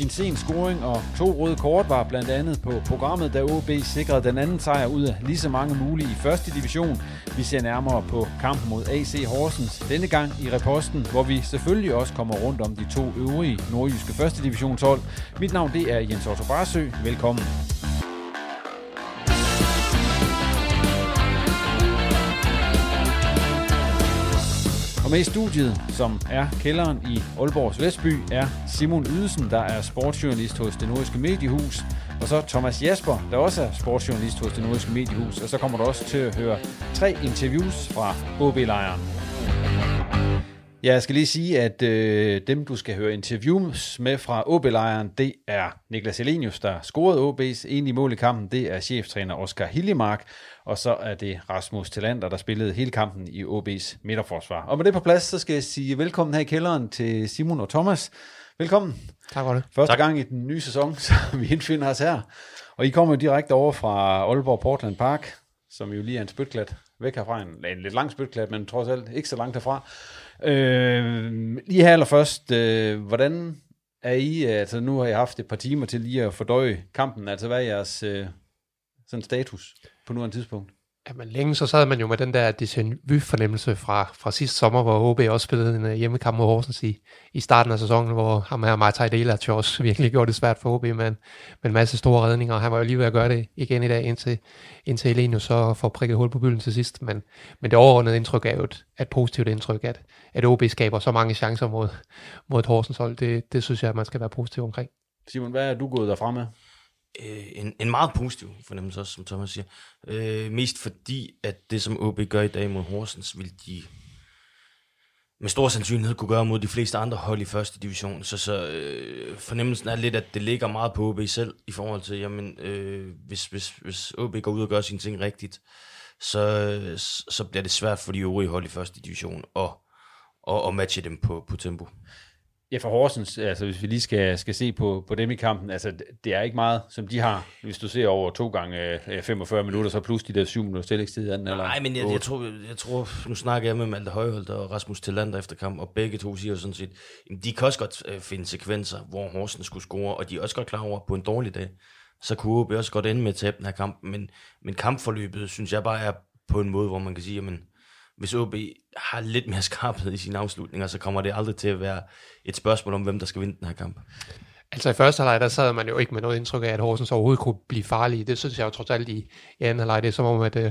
En sen scoring og to røde kort var blandt andet på programmet, da OB sikrede den anden sejr ud af lige så mange mulige i første division. Vi ser nærmere på kampen mod AC Horsens denne gang i reposten, hvor vi selvfølgelig også kommer rundt om de to øvrige nordjyske første divisionshold. Mit navn det er Jens Otto Barsø. Velkommen. Og med i studiet, som er kælderen i Aalborgs Vestby, er Simon Ydelsen, der er sportsjournalist hos det nordiske mediehus. Og så Thomas Jasper, der også er sportsjournalist hos det nordiske mediehus. Og så kommer du også til at høre tre interviews fra OB-lejren. Ja, jeg skal lige sige, at øh, dem, du skal høre interviews med fra OB-lejren, det er Niklas Elenius, der scorede OB's enige mål i kampen. Det er cheftræner Oscar Hillemark, og så er det Rasmus Tillander, der spillede hele kampen i OB's midterforsvar. Og med det på plads, så skal jeg sige velkommen her i kælderen til Simon og Thomas. Velkommen. Tak for det. Første tak. gang i den nye sæson, så vi indfinder os her. Og I kommer jo direkte over fra Aalborg Portland Park, som jo lige er en spytklat væk herfra. En, en lidt lang spytklat, men trods alt ikke så langt herfra. Øh, lige her allerførst, øh, hvordan er I, altså nu har jeg haft et par timer til lige at fordøje kampen, altså hvad er jeres øh, sådan status på nuværende tidspunkt? Jamen længe så sad man jo med den der déjà fornemmelse fra, fra sidste sommer, hvor OB også spillede en uh, hjemmekamp mod Horsens i, i starten af sæsonen, hvor ham her Martaj Delac også virkelig gjorde det svært for OB med, med en masse store redninger, og han var jo lige ved at gøre det igen i dag, indtil, indtil Elenius så får prikket hul på bylden til sidst. Men, men det overordnede indtryk er jo et, et positivt indtryk, at, at OB skaber så mange chancer mod, mod Horsens hold. Det, det synes jeg, at man skal være positiv omkring. Simon, hvad er du gået derfra med? Øh, en, en meget positiv fornemmelse også, som Thomas siger. Øh, mest fordi, at det som OB gør i dag mod Horsens, vil de med stor sandsynlighed kunne gøre mod de fleste andre hold i første division. Så, så øh, fornemmelsen er lidt, at det ligger meget på OB selv i forhold til, jamen, øh, hvis, hvis, hvis OB går ud og gør sine ting rigtigt, så, så bliver det svært for de øvrige hold i første division at, at, at matche dem på, på tempo. Ja, for Horsens, altså hvis vi lige skal, skal se på, på dem i kampen, altså det er ikke meget, som de har, hvis du ser over to gange øh, 45 minutter, så plus de der syv minutter tillægstid anden eller Nej, men jeg, jeg, tror, jeg tror, nu snakker jeg med Malte Højholdt og Rasmus Tillander efter kamp, og begge to siger sådan set, de kan også godt øh, finde sekvenser, hvor Horsens skulle score, og de er også godt klar over, på en dårlig dag, så kunne OB også godt ende med at tabe den her kamp, men, men kampforløbet, synes jeg bare er på en måde, hvor man kan sige, jamen, hvis OB har lidt mere skarphed i sine afslutninger, så kommer det aldrig til at være et spørgsmål om, hvem der skal vinde den her kamp. Altså i første halvleg, der sad man jo ikke med noget indtryk af, at Horsens overhovedet kunne blive farlige. Det synes jeg jo trods alt i, i anden halvleg. Det er som om, at uh,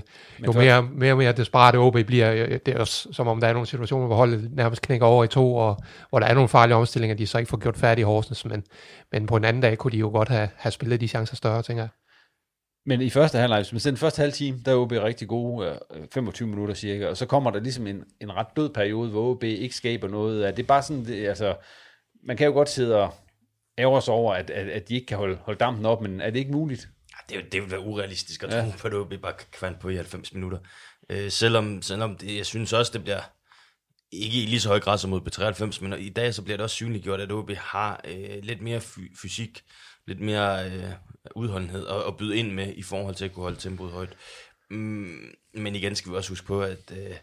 jo mere, mere og mere desperat OB bliver, det er også som om, der er nogle situationer, hvor holdet nærmest knækker over i to, og hvor der er nogle farlige omstillinger, de så ikke får gjort færdige i Horsens. Men, men på en anden dag kunne de jo godt have, have spillet de chancer større, tænker jeg. Men i første halvleg, hvis man ser den første halve time, der er OB rigtig gode, 25 minutter cirka, og så kommer der ligesom en, en ret død periode, hvor OB ikke skaber noget. Er det bare sådan, det, altså, man kan jo godt sidde og ærger sig over, at, at, at de ikke kan holde, holde dampen op, men er det ikke muligt? Det, det vil være urealistisk at tro, ja. at OB bare kan kvante på i 90 minutter. Øh, selvom, selvom det, jeg synes også, det bliver ikke i lige så høj grad som mod B93, men i dag så bliver det også synliggjort, at OB har øh, lidt mere fy- fysik, lidt mere øh, udholdenhed at, at byde ind med i forhold til at kunne holde tempoet højt. Mm, men igen skal vi også huske på, at, øh,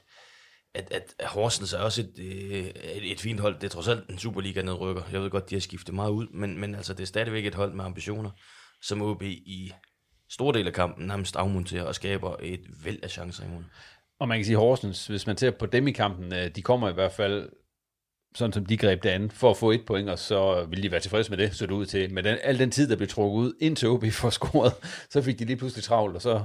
at, at Horsens er også et, øh, et, et fint hold. Det er trods alt en Superliga-nedrykker. Jeg ved godt, de har skiftet meget ud, men, men altså, det er stadigvæk et hold med ambitioner, som OB i stor del af kampen nærmest afmonterer og skaber et væld af chancer imod. Og man kan sige, Horsens, hvis man ser på dem i kampen, øh, de kommer i hvert fald, sådan som de greb det an, for at få et point, og så vil de være tilfredse med det, så det ud til. Men den, al den tid, der blev trukket ud, indtil OB får scoret, så fik de lige pludselig travlt, og så,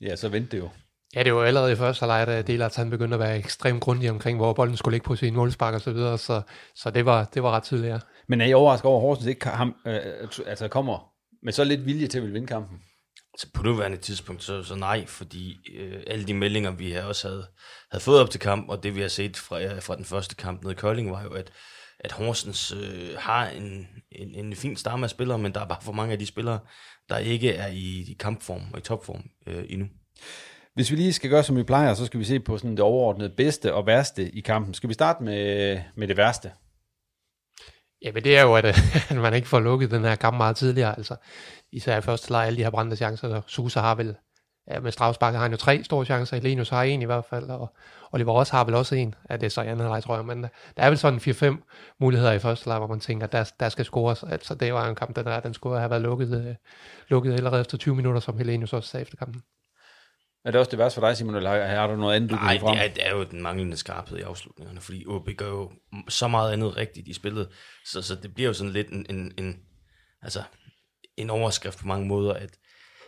ja, så vendte det jo. Ja, det var allerede i første halvleg, da Delart han begyndte at være ekstremt grundig omkring, hvor bolden skulle ligge på sin målspark og så videre, så, så det, var, det var ret tydeligt, ja. Men er I overrasket over, at Horsens ikke ham, øh, altså kommer med så lidt vilje til at ville vinde kampen? Så på nuværende tidspunkt, så, så nej, fordi øh, alle de meldinger, vi her også havde, havde fået op til kamp, og det vi har set fra, øh, fra den første kamp nede i Kolding, var jo, at, at Horsens øh, har en, en, en fin stamme af spillere, men der er bare for mange af de spillere, der ikke er i, i kampform og i topform øh, endnu. Hvis vi lige skal gøre, som vi plejer, så skal vi se på sådan det overordnede bedste og værste i kampen. Skal vi starte med, med det værste? Ja, men det er jo, at, øh, at man ikke får lukket den her kamp meget tidligere. Altså, især i første leg, alle de her brændte chancer, og Susa har vel, ja, med Straussbakke har han jo tre store chancer, Elenius har en i hvert fald, og Oliver Ross har vel også en, ja, det er så i anden leg, tror jeg, men øh, der er vel sådan 4-5 muligheder i første leg, hvor man tænker, der, der skal scores, altså det var en kamp, den, der, den skulle have været lukket, øh, lukket allerede efter 20 minutter, som Helenius også sagde efter kampen. Er det også det værste for dig, Simon, eller har du noget andet, du Nej, kan frem? det er, det er jo den manglende skarphed i afslutningerne, fordi OB gør jo så meget andet rigtigt i spillet, så, så det bliver jo sådan lidt en, en, en, altså, en overskrift på mange måder, at,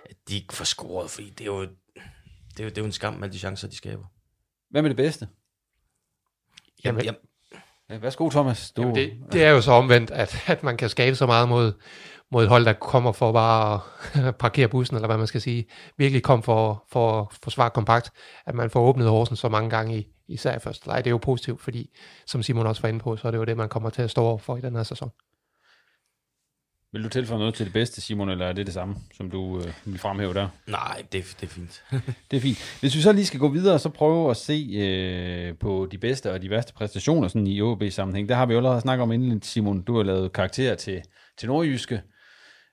at de ikke får scoret, fordi det er jo, det er jo, det er jo en skam med alle de chancer, de skaber. Hvem er det bedste? Jamen, jamen, Ja, værsgo, Thomas. Du... Jamen det, det er jo så omvendt, at, at man kan skabe så meget mod, mod et hold, der kommer for bare at parkere bussen, eller hvad man skal sige, virkelig kom for, for at forsvare kompakt, at man får åbnet Horsens så mange gange i, især i første leg. Det er jo positivt, fordi som Simon også var inde på, så er det jo det, man kommer til at stå over for i den her sæson. Vil du tilføje noget til det bedste, Simon, eller er det det samme, som du øh, vil fremhæve der? nej, det, det er fint. Det er fint. Hvis vi så lige skal gå videre, så prøve at se øh, på de bedste og de værste præstationer sådan i OB-sammenhæng. Der har vi jo allerede snakket om inden, Simon. Du har lavet karakter til, til Nordjyske,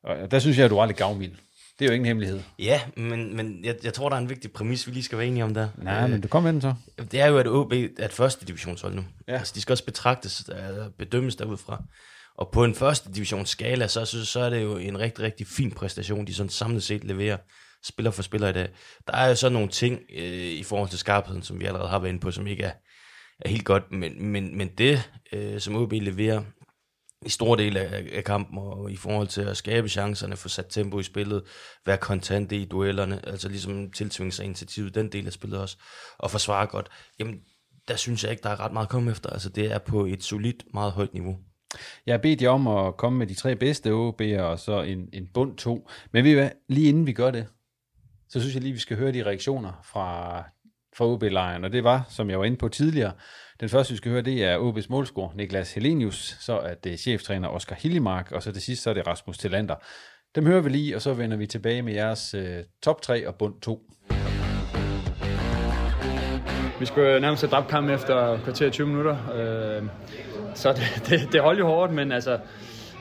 og der synes jeg, at du er lidt gavmild. Det er jo ingen hemmelighed. ja, men, men jeg, jeg tror, der er en vigtig præmis, vi lige skal være enige om der. Nej, men du kom med den så. Det er jo, at OB er et første divisionshold nu. Ja. Altså, de skal også betragtes, øh, bedømmes derudfra. Og på en første divisionsskala, så, så, så er det jo en rigtig, rigtig fin præstation, de sådan samlet set leverer spiller for spiller i dag. Der er jo så nogle ting øh, i forhold til skarpheden, som vi allerede har været inde på, som ikke er, er helt godt, men, men, men det, øh, som OB leverer i store dele af, af kampen, og i forhold til at skabe chancerne, få sat tempo i spillet, være kontante i duellerne, altså ligesom tiltvinge sig initiativet, den del af spillet også, og forsvare godt, jamen der synes jeg ikke, der er ret meget at komme efter. Altså det er på et solidt, meget højt niveau. Jeg har bedt jer om at komme med de tre bedste OB'er, og så en, en bund to. Men ved I hvad, lige inden vi gør det, så synes jeg lige, vi skal høre de reaktioner fra, fra OB-lejren. Og det var, som jeg var inde på tidligere, den første, vi skal høre, det er OB's målscorer, Niklas Helenius, så er det cheftræner Oscar Hillemark, og så til sidst, så er det Rasmus Tillander. Dem hører vi lige, og så vender vi tilbage med jeres øh, top 3 og bund 2. Vi skulle nærmest have dræbt kampen efter kvarter 20 minutter. Øh, så det, det, det holdt jo hårdt, men altså,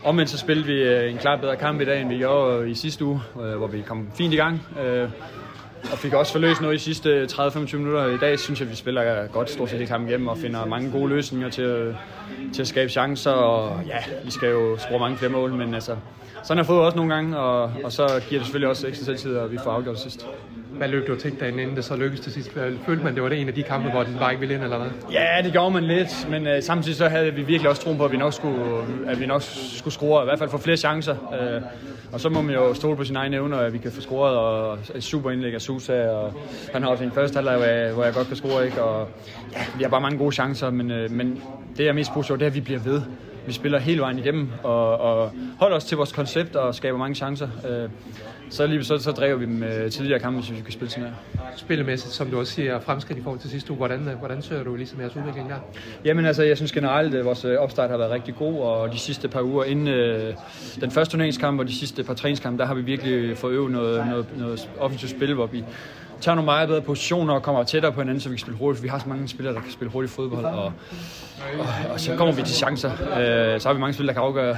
omvendt så spillede vi øh, en klart bedre kamp i dag, end vi gjorde øh, i sidste uge, øh, hvor vi kom fint i gang. Og fik også forløst noget i sidste 30-25 minutter. I dag synes jeg, vi spiller godt stort set hele kampen igennem og finder mange gode løsninger til, til at skabe chancer. Og ja, vi skal jo score mange flere mål, men altså, sådan har fået også nogle gange, og, og så giver det selvfølgelig også ekstra selvtid, at vi får afgjort sidst. Hvad løb du og tænkte derinde, inden det så lykkedes til sidst? Følte man, det var det en af de kampe, hvor den bare ikke ville ind, eller hvad? Ja, det gjorde man lidt, men øh, samtidig så havde vi virkelig også troen på, at vi nok skulle, at vi nok skulle score, i hvert fald få flere chancer. Øh, og så må man jo stole på sine egne evner, at vi kan få scoret, og et super indlæg af Susa, og han har også en første halvleg, hvor jeg, hvor jeg godt kan score, ikke? Og ja, vi har bare mange gode chancer, men, øh, men det jeg er mest positiv det er, at vi bliver ved. Vi spiller hele vejen igennem, og, og holder os til vores koncept og skaber mange chancer. Øh, så lige så, så drev vi dem øh, tidligere kampe, hvis vi kan spille sådan her. spillemæssigt, som du også siger, fremskridt i forhold til sidste uge. Hvordan, øh, hvordan søger du ligesom jeres udvikling der? Jamen altså, jeg synes generelt, at vores øh, opstart har været rigtig god, og de sidste par uger inden øh, den første turneringskamp og de sidste par træningskampe, der har vi virkelig fået øvet noget, noget, noget offensivt spil, hvor vi tager nogle meget bedre positioner og kommer tættere på hinanden, så vi kan spille hurtigt. For vi har så mange spillere, der kan spille hurtigt fodbold, og, og, og så kommer vi til chancer. Øh, så har vi mange spillere, der kan afgøre,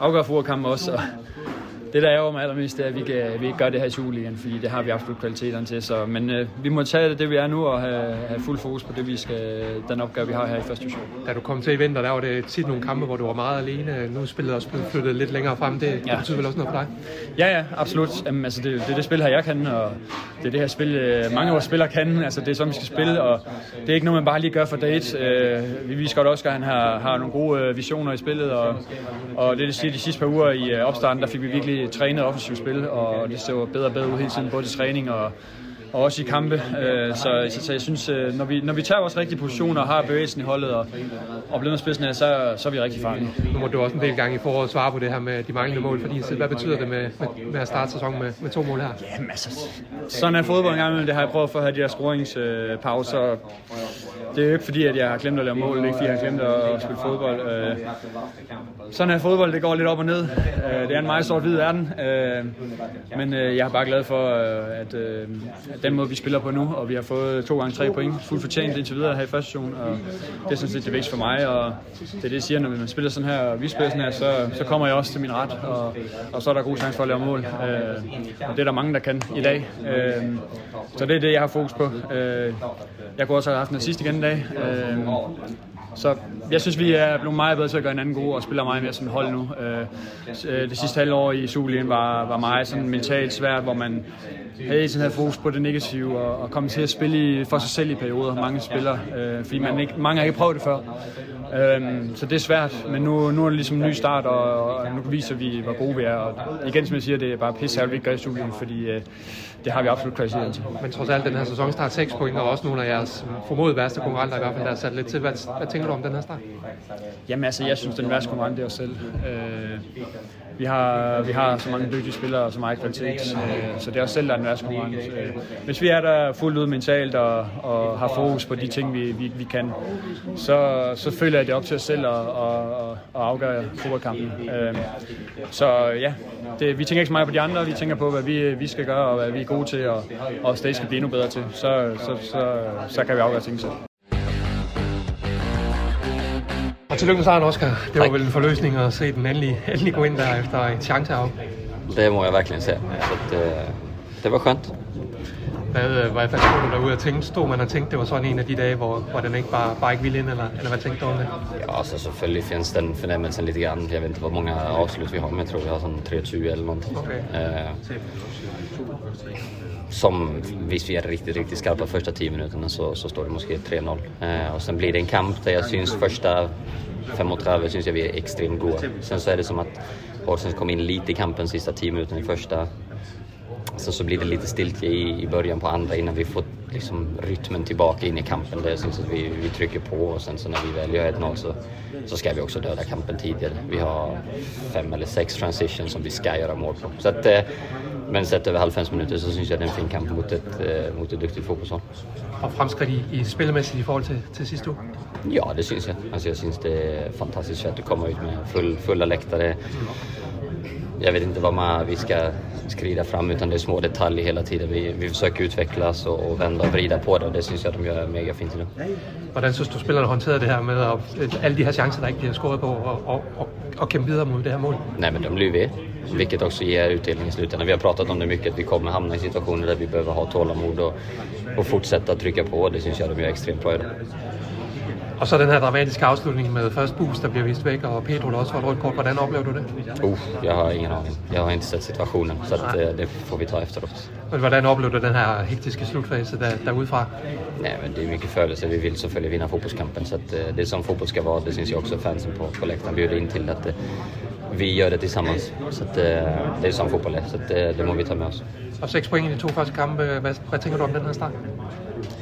afgøre fodboldkampe også. Og, det, der ærger mig allermest, det er, at vi, kan, vi ikke gør det her i Superligaen, fordi det har vi absolut kvaliteterne til. Så, men øh, vi må tage det, vi er nu, og have, have fuld fokus på det, vi skal, den opgave, vi har her i første division. Da du kom til i vinter, der var det tit nogle kampe, hvor du var meget alene. Nu spillet også blevet flyttet lidt længere frem. Det, ja. det betyder vel også noget for dig? Ja, ja, absolut. Jamen, altså, det, det er det spil her, jeg kan, og det er det her spil, øh, mange af vores spillere kan. Altså, det er sådan, vi skal spille, og det er ikke noget, man bare lige gør for date. Øh, vi viser godt også, at han har, har nogle gode øh, visioner i spillet, og, og det, det siger de sidste par uger i opstarten, der fik vi virkelig trænet offensivt spil, og det ser bedre og bedre ud hele tiden, både til træning og, og også i kampe. Øh, så, så, så jeg synes, øh, når vi, når vi tager vores rigtige positioner og har bevægelsen i holdet og, og bliver spidsen af, så, så er vi rigtig farlige. Nu må du også en del gange i foråret svare på det her med de manglende mål, fordi hvad betyder det med, med, med at starte sæsonen med, med to mål her? Jamen altså, sådan er fodbold en gang imellem. Det har jeg prøvet for at have de her scoringspauser. Det er jo ikke fordi, at jeg har glemt at lave mål, det er ikke fordi, jeg har glemt at spille fodbold. Øh, sådan er fodbold, det går lidt op og ned. Det er en meget sort hvid verden. Men jeg er bare glad for, at, at den måde, vi spiller på nu, og vi har fået to gange tre point, fuldt fortjent indtil videre her i første session, og det er sådan set det vigtigste for mig, og det er det, jeg siger, når man spiller sådan her, og vi spiller sådan her, så, så kommer jeg også til min ret, og, og så er der god chance for at lave mål, øh, og det er der mange, der kan i dag, øh, så det er det, jeg har fokus på. Øh, jeg kunne også have haft en sidste igen i dag, øh, så jeg synes, vi er blevet meget bedre til at gøre hinanden gode og spiller meget mere som hold nu. Øh, øh, det sidste halvår i Superligaen var, var meget sådan mentalt svært, hvor man havde sådan her fokus på det negative og, og komme til at spille i, for sig selv i perioder, mange spillere, øh, fordi man ikke, mange har ikke prøvet det før. Øhm, så det er svært, men nu, nu er det ligesom en ny start, og, og nu viser vi, hvor gode vi er. Og igen, som jeg siger, det er bare pisse at vi ikke gør i Superligaen, fordi øh, det har vi absolut kvalitet til. Men trods alt, den her sæson start 6 point, og også nogle af jeres formodet værste konkurrenter i hvert fald, der er sat lidt til. Hvad, hvad tænker du om den her start? Jamen altså, jeg synes, den værste konkurrent er os selv. Øh, vi har, vi har så mange dygtige spillere og så meget kvalitet, øh, så det er også selv, der er den værste øh, hvis vi er der fuldt ud mentalt og, og har fokus på de ting, vi, vi, vi kan, så, så føler jeg det op til os selv at, at, at afgøre fodboldkampen. Øh, så ja, det, vi tænker ikke så meget på de andre, vi tænker på, hvad vi, vi skal gøre og hvad vi er gode til, og, og stadig skal blive endnu bedre til. Så, så, så, så kan vi afgøre ting selv. Tillykke med sejren, Oscar. Det var tak. vel en forløsning at se den endelig, endelig gå ind der efter en chance af. Det må jeg verkligen säga. Så det, det var skönt. Hvad, hvad, hvad stod du derude og tænkte? Stod man og tænkte, det var sådan en af de dage, hvor, hvor den ikke bare, bare ikke ville ind, eller, eller hvad tænkte du om det? Ja, alltså selvfølgelig finns den förnämmelsen lite grann. Jag vet inte hur många avslut vi har, men jag tror vi har sån 3-20 eller någonting. Okay. Eh, som hvis vi är riktigt, riktigt skarpa första 10 minuterna så, så står det måske 3-0. Eh, och sen blir det en kamp där jag syns första 35 syns jag vi är extremt goda. Sen så är det som att Horsens kom in lite i kampen sista 10 minuterna i första. Sen så blir det lite stiltje i, i början på andra innan vi får liksom rytmen tillbaka in i kampen. Det syns att vi, vi trycker på och sen så när vi väl gör 1-0 så, så ska vi också döda kampen tidigare. Vi har fem eller sex transitions som vi ska göra mål på. Så att, eh, men sett över halvfems minuter så syns jag det är en fin kamp mot ett, eh, mot ett duktigt fotbollslag. Og fremskridt i, i spillemæssigt i forhold til, til sidste uge? Ja, det syns jag. Alltså jag syns det är fantastiskt fett att komma ut med full, fulla läktare. Jag vet inte vad man, vi ska skrida fram utan det är små detaljer hela tiden. Vi, vi försöker utvecklas och, och vända och vrida på det och det syns jag de gör mega fint idag. Hvordan synes du spillerne håndterede det her med at, alle de her chancer, der ikke bliver scoret på og, og, og, og kæmpe videre mod det her mål? Nej, men de blir ved, vilket också ger utdelning i slutändan. Vi har pratat om det mycket, att vi kommer hamna i situationer där vi behöver ha tålamod och, och fortsätta trycka på. Det syns jag de gör extremt bra idag. Og så den her dramatiske afslutning med først Bus, der bliver vist væk, og Pedro, der også får et rødt kort. Hvordan oplever du det? Uh, jeg har ingen aning. Jeg har ikke set situationen, så det, det får vi ta efteråt. Men hvordan oplever du den her hektiske slutfase der, derudfra? Nej, men det är mycket følelser. Vi vill selvfølgelig vinna fotbollskampen, så att, det är som fotboll ska vara. Det syns ju också fansen på, på läktaren bjuder in till att vi gör det tillsammans. Så att, det är som fotboll är, så att, det, det må vi ta med oss. Og seks point i de to første kampe. Hvad, hvad tænker du om den her start?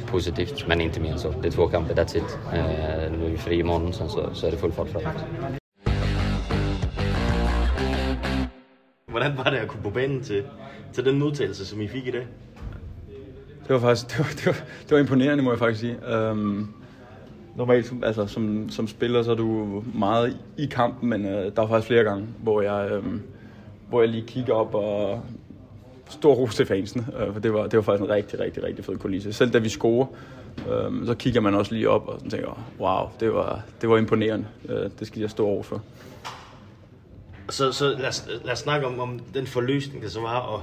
Positivt, men inte mer än så. Det är två kamper, that's it. Uh, nu är vi fri imorgon, sen så, så är det full fart framåt. Hvordan var det at komme på banen til, til den modtagelse, som I fik i dag? det var faktisk det var, det var, det var imponerende, må jeg faktisk sige. Um, normalt altså, som, som spiller, så er du meget i kampen, men øh, der var faktisk flere gange, hvor jeg, øh, hvor jeg lige kigger op og stor ros til fansen, øh, for det var, det var faktisk en rigtig, rigtig, rigtig fed kulisse. Selv da vi scorer, øh, så kigger man også lige op og tænker, wow, det var, det var imponerende. Øh, det skal jeg stå over for. Så, så lad, os, lad os snakke om, om den forløsning, der så var at,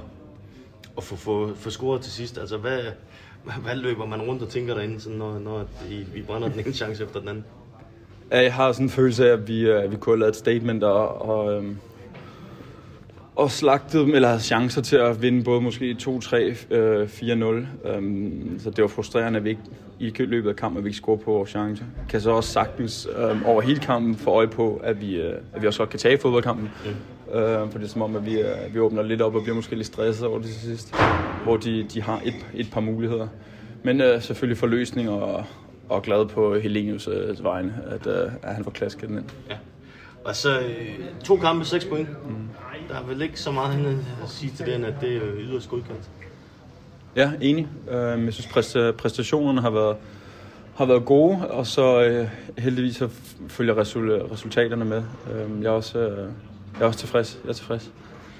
at få, få, få scoret til sidst. Altså, hvad, hvad løber man rundt og tænker derinde, sådan, når, når I, vi brænder den ene chance efter den anden? Jeg har sådan en følelse af, at vi, uh, vi kunne have lavet et statement og, og, um, og slagtet dem, eller havde chancer til at vinde både måske 2-3, uh, 4-0. Um, så det var frustrerende, at vi ikke i løbet af kampen, at vi ikke scorer på vores chance. Kan så også sagtens um, over hele kampen få øje på, at vi, uh, at vi også godt kan tage fodboldkampen. Mm. Uh, for det er som om, at vi, uh, vi åbner lidt op og bliver måske lidt stresset over det til sidst. Hvor de, de har et, et par muligheder. Men uh, selvfølgelig forløsning og, og glad på Helenius uh, vegne, at, uh, at han får klasket den ind. Ja. Og så øh, to kampe, seks point. Mm. Der er vel ikke så meget andet at sige til den, at det er yderst godkendt. Ja, enig. Øh, jeg synes, præstationerne har været, har været gode, og så øh, heldigvis så følger resultaterne med. Øh, jeg, er også, øh, jeg er også tilfreds. Jeg er tilfreds.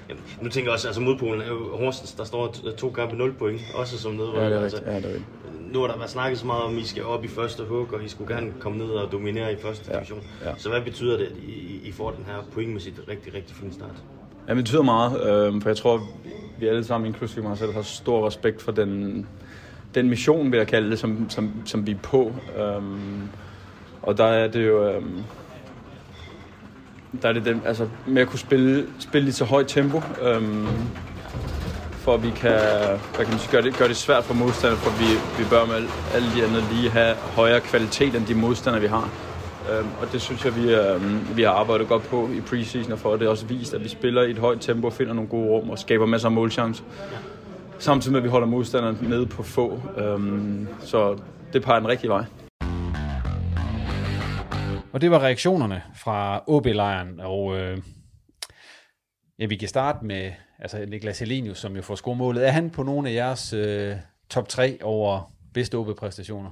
Jamen, nu tænker jeg også, altså modpolen er jo Horsens, der står to kampe 0 point, også som nedrøver. Ja, det er altså, rigtigt. Ja, det er rigtigt. Nu har der været snakket så meget om, at I skal op i første hug, og I skulle gerne komme ned og dominere i første division. Ja. Så hvad betyder det, at I, I får den her pointmæssigt rigtig, rigtig fin start? Ja, det betyder meget, øh, for jeg tror, vi alle sammen, inklusive mig selv, har stor respekt for den, den mission, vil jeg kalde det, som, som, som vi er på. Um, og der er det jo... Um, der er det den, altså med at kunne spille, spille i så højt tempo, øhm, for at vi kan, hvad kan man sige, gøre, det, gøre det svært for modstanderne, for vi, vi bør med alle de andre lige have højere kvalitet end de modstandere, vi har. Øhm, og det synes jeg, vi, øhm, vi har arbejdet godt på i preseason, og for det er også vist, at vi spiller i et højt tempo, finder nogle gode rum og skaber masser af målchancer. Samtidig med, at vi holder modstanderen nede på få. Øhm, så det peger den rigtige vej. Og det var reaktionerne fra OB-lejren, og øh, ja, vi kan starte med altså Niklas Helenius, som jo får scoremålet. Er han på nogle af jeres øh, top 3 over bedste OB-præstationer?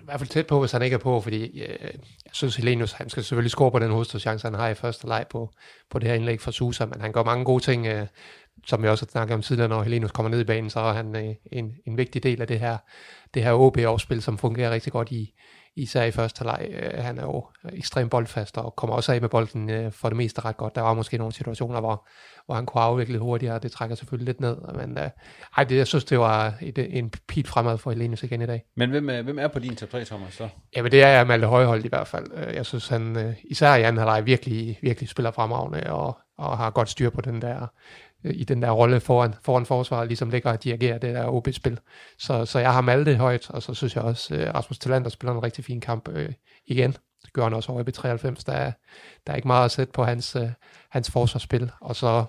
i hvert fald tæt på, hvis han ikke er på, fordi øh, jeg synes, Helenius, han skal selvfølgelig score på den hovedstadschance, han har i første leg på, på det her indlæg fra Susa, men han gør mange gode ting, øh, som vi også har snakket om tidligere, når Helenius kommer ned i banen, så er han øh, en, en vigtig del af det her, det her OB-opspil, som fungerer rigtig godt i, især i første leg. Øh, han er jo ekstremt boldfast og kommer også af med bolden øh, for det meste ret godt. Der var måske nogle situationer, hvor, hvor han kunne afvikle hurtigere, det trækker selvfølgelig lidt ned. Men øh, ej, det, jeg synes, det var et, en pil fremad for Helenius igen i dag. Men hvem er, hvem er på din top 3, Thomas? Så? Jamen, det er Malte Højhold i hvert fald. Øh, jeg synes, han øh, især i anden halvleg virkelig, virkelig spiller fremragende og, og har godt styr på den der Øh, i den der rolle foran, foran forsvaret, ligesom ligger og dirigerer det der OB-spil. Så, så jeg har Malte højt, og så synes jeg også, øh, Rasmus Talander spiller en rigtig fin kamp øh, igen. Det gør han også over i B93. Der er, der er ikke meget at sætte på hans, øh, hans forsvarsspil. Og så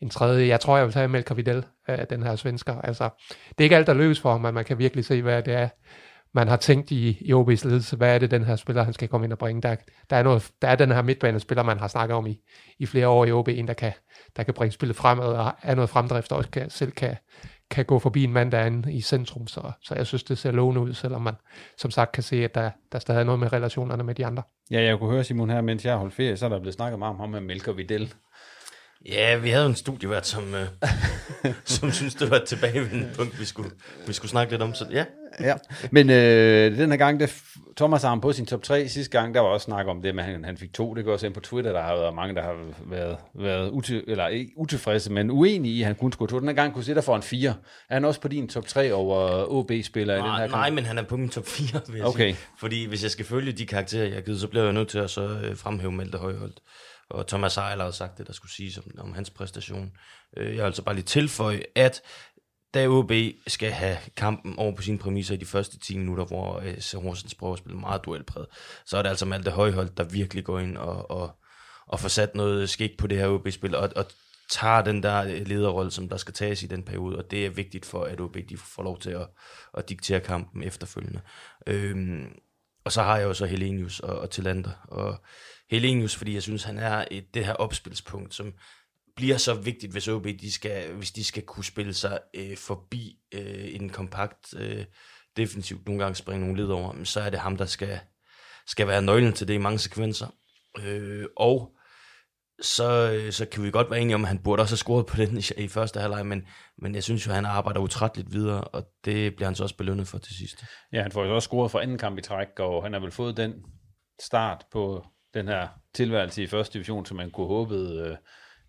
en tredje, jeg tror, jeg vil tage Melker Vidal, øh, den her svensker. Altså, det er ikke alt, der lykkes for ham, men man kan virkelig se, hvad det er, man har tænkt i, i OB's ledelse, hvad er det, den her spiller, han skal komme ind og bringe. Der, der, er, noget, der er den her midtbanespiller, man har snakket om i, i flere år i OB, en, der kan, der kan bringe spillet fremad og er noget fremdrift, og også kan, selv kan, kan gå forbi en mand, der er i centrum. Så, så jeg synes, det ser lovende ud, selvom man som sagt kan se, at der, der stadig er noget med relationerne med de andre. Ja, jeg kunne høre Simon her, mens jeg holdt ferie, så er der blevet snakket meget om ham med Melker Videl. Ja, vi havde en studievært, som, øh, som synes det var et tilbagevendende punkt, vi skulle, vi skulle snakke lidt om. Så ja. ja. Men øh, den her gang, der Thomas har ham på sin top 3. Sidste gang, der var også snak om det, men han, han fik to. Det går også ind på Twitter, der har været mange, der har været, været util, eller ikke utilfredse, men uenige i, at han kunne score to. Den her gang kunne sætte for en 4. Er han også på din top 3 over OB-spillere i den her kamp? Nej, men han er på min top 4, vil jeg okay. sige. Fordi hvis jeg skal følge de karakterer, jeg har givet, så bliver jeg nødt til at så øh, fremhæve Malte Højholdt. Og Thomas Eiler har sagt det, der skulle sige om, om hans præstation. Øh, jeg vil altså bare lige tilføje, at da OB skal have kampen over på sine præmisser i de første 10 minutter, hvor øh, Horsens prøver at spille meget duelpræget, så er det altså Malte Højhold, der virkelig går ind og, og, og får sat noget skik på det her OB-spil, og, og tager den der øh, lederrolle, som der skal tages i den periode, og det er vigtigt for, at OB de får lov til at, at diktere kampen efterfølgende. Øhm, og så har jeg jo så Helenius og, og Tillander, og Helenius, fordi jeg synes, han er et, det her opspilspunkt, som bliver så vigtigt, hvis OB de skal, hvis de skal kunne spille sig øh, forbi øh, en kompakt øh, defensivt nogle gange springe nogle led over, men så er det ham, der skal, skal være nøglen til det i mange sekvenser. Øh, og så, øh, så kan vi godt være enige om, at han burde også have scoret på den i, i første halvleg, men, men jeg synes jo, at han arbejder utrætteligt videre, og det bliver han så også belønnet for til sidst. Ja, han får jo også scoret for anden kamp i træk, og han har vel fået den start på den her tilværelse i første division, som man kunne håbe, øh,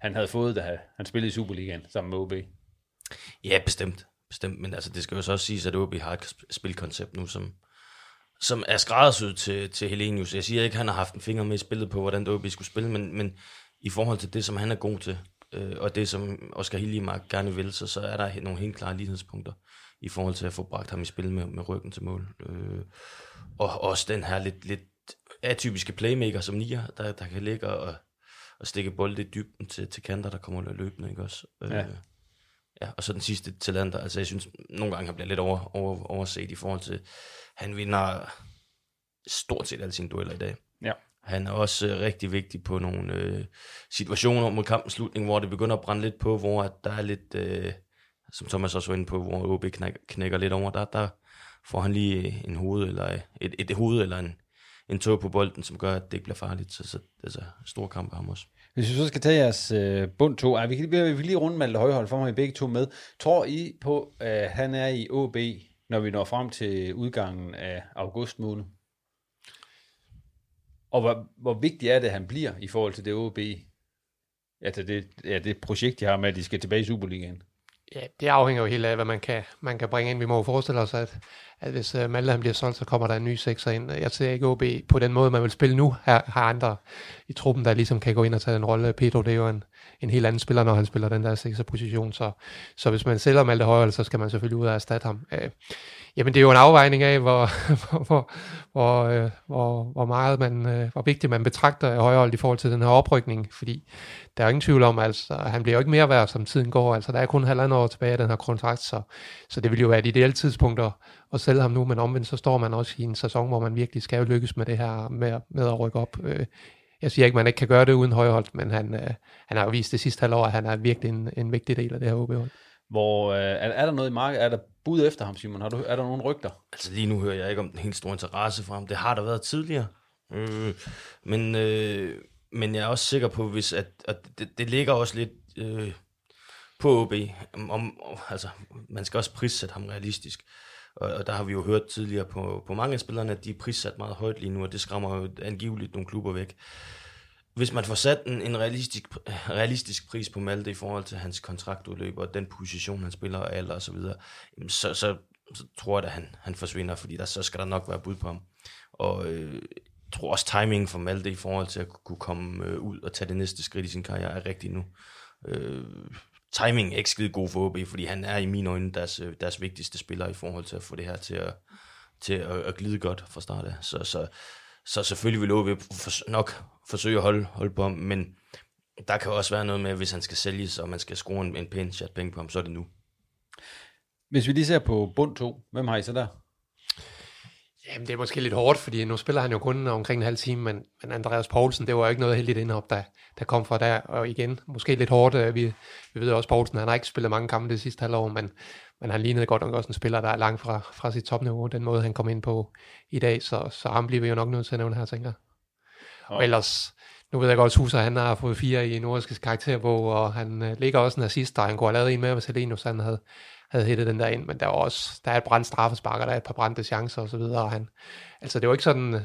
han havde fået, da han spillede i Superligaen sammen med OB. Ja, bestemt. bestemt. Men altså, det skal jo så også siges, at OB har et spilkoncept nu, som, som er skræddersyet til, til Helenius. Jeg siger ikke, at han har haft en finger med i spillet på, hvordan OB skulle spille, men, men i forhold til det, som han er god til, øh, og det, som Oscar Hiljemark gerne vil, så, så er der nogle helt klare lighedspunkter i forhold til at få bragt ham i spil med, med ryggen til mål. Øh, og også den her lidt, lidt atypiske playmaker som Nia, der, der kan ligge og, og stikke bolde i dybden til, til kanter, der kommer løbende, ikke også? Øh, ja. ja. og så den sidste talenter, altså jeg synes, nogle gange han bliver lidt over, over, overset i forhold til, han vinder stort set alle sine dueller i dag. Ja. Han er også øh, rigtig vigtig på nogle øh, situationer mod kampens slutning, hvor det begynder at brænde lidt på, hvor at der er lidt, øh, som Thomas også var inde på, hvor OB knækker, knækker lidt over, der, der får han lige en hoved, eller et, et, et hoved, eller en, en tog på bolden, som gør, at det ikke bliver farligt. Så, så altså, stor kamp af ham også. Hvis vi så skal tage jeres øh, bund to, ej, vi, kan, vi kan lige runde Malte Højhold, for mig I begge to med. Tror I på, at han er i OB, når vi når frem til udgangen af august måned? Og hvor, hvor vigtigt er det, at han bliver i forhold til det OB? Altså det, ja, det projekt, de har med, at de skal tilbage i Superligaen. Ja, det afhænger jo helt af, hvad man kan, man kan bringe ind. Vi må jo forestille os, at, at hvis øh, uh, Malte han bliver solgt, så kommer der en ny sekser ind. Jeg ser ikke OB på den måde, man vil spille nu. Her har andre i truppen, der ligesom kan gå ind og tage en rolle. Pedro, det er jo en, en helt anden spiller, når han spiller den der sekser position. Så, så hvis man sælger Malte Højere, så skal man selvfølgelig ud og erstatte ham. Uh, Jamen det er jo en afvejning af, hvor, hvor, hvor, øh, hvor, hvor meget man, øh, hvor vigtigt man betragter højhold i forhold til den her oprykning, fordi der er ingen tvivl om, altså han bliver jo ikke mere værd, som tiden går, altså der er kun halvandet år tilbage af den her kontrakt, så, så det vil jo være et ideelt tidspunkt at, at sælge ham nu, men omvendt så står man også i en sæson, hvor man virkelig skal lykkes med det her med, med at rykke op. Øh, jeg siger ikke, at man ikke kan gøre det uden højhold, men han, øh, han har jo vist det sidste halvår, at han er virkelig en, en vigtig del af det her OB-hold. Hvor, øh, er, er der noget i markedet? Er der bud efter ham, Simon? Har du, er der nogen rygter? Altså lige nu hører jeg ikke om den helt store interesse for ham. Det har der været tidligere. Øh, men, øh, men jeg er også sikker på, hvis at, at det, det ligger også lidt øh, på OB. Om, om, altså, man skal også prissætte ham realistisk. Og, og der har vi jo hørt tidligere på, på mange af spillerne, at de er prissat meget højt lige nu, og det skræmmer jo angiveligt nogle klubber væk hvis man får sat en, en realistisk, realistisk pris på Malte i forhold til hans kontraktudløb og den position, han spiller og alder osv., så videre, så, så, så tror jeg, at han, han forsvinder, fordi der, så skal der nok være bud på ham. Og øh, jeg tror også, timingen for Malte i forhold til at kunne komme øh, ud og tage det næste skridt i sin karriere er rigtig nu. Øh, timing er ikke skide god for OB, fordi han er i mine øjne deres, øh, deres vigtigste spiller i forhold til at få det her til at, til at, at glide godt fra start af. Så, så så selvfølgelig vil OB nok forsøge at holde, holde på ham, men der kan også være noget med, hvis han skal sælges, og man skal score en, en pæn chat penge på ham, så er det nu. Hvis vi lige ser på bund 2, hvem har I så der? Jamen, det er måske lidt hårdt, fordi nu spiller han jo kun omkring en halv time, men, men Andreas Poulsen, det var jo ikke noget heldigt indhop, der, der kom fra der, og igen, måske lidt hårdt. Øh, vi, vi ved også, Poulsen, han har ikke spillet mange kampe det sidste halvår, men, men han lignede godt nok også en spiller, der er langt fra, fra sit topniveau, den måde, han kom ind på i dag, så, så ham bliver vi jo nok nødt til at nævne her, tænker Og ellers, nu ved jeg godt, at Huser, han har fået fire i nordiske karakterbog, og han øh, ligger også en assist, der han kunne have lavet en med, hvis Helenius han havde, havde hættet den der ind, men der er også, der er et brændt straffespark, og der er et par brændte chancer og så videre, og han, altså det var ikke sådan,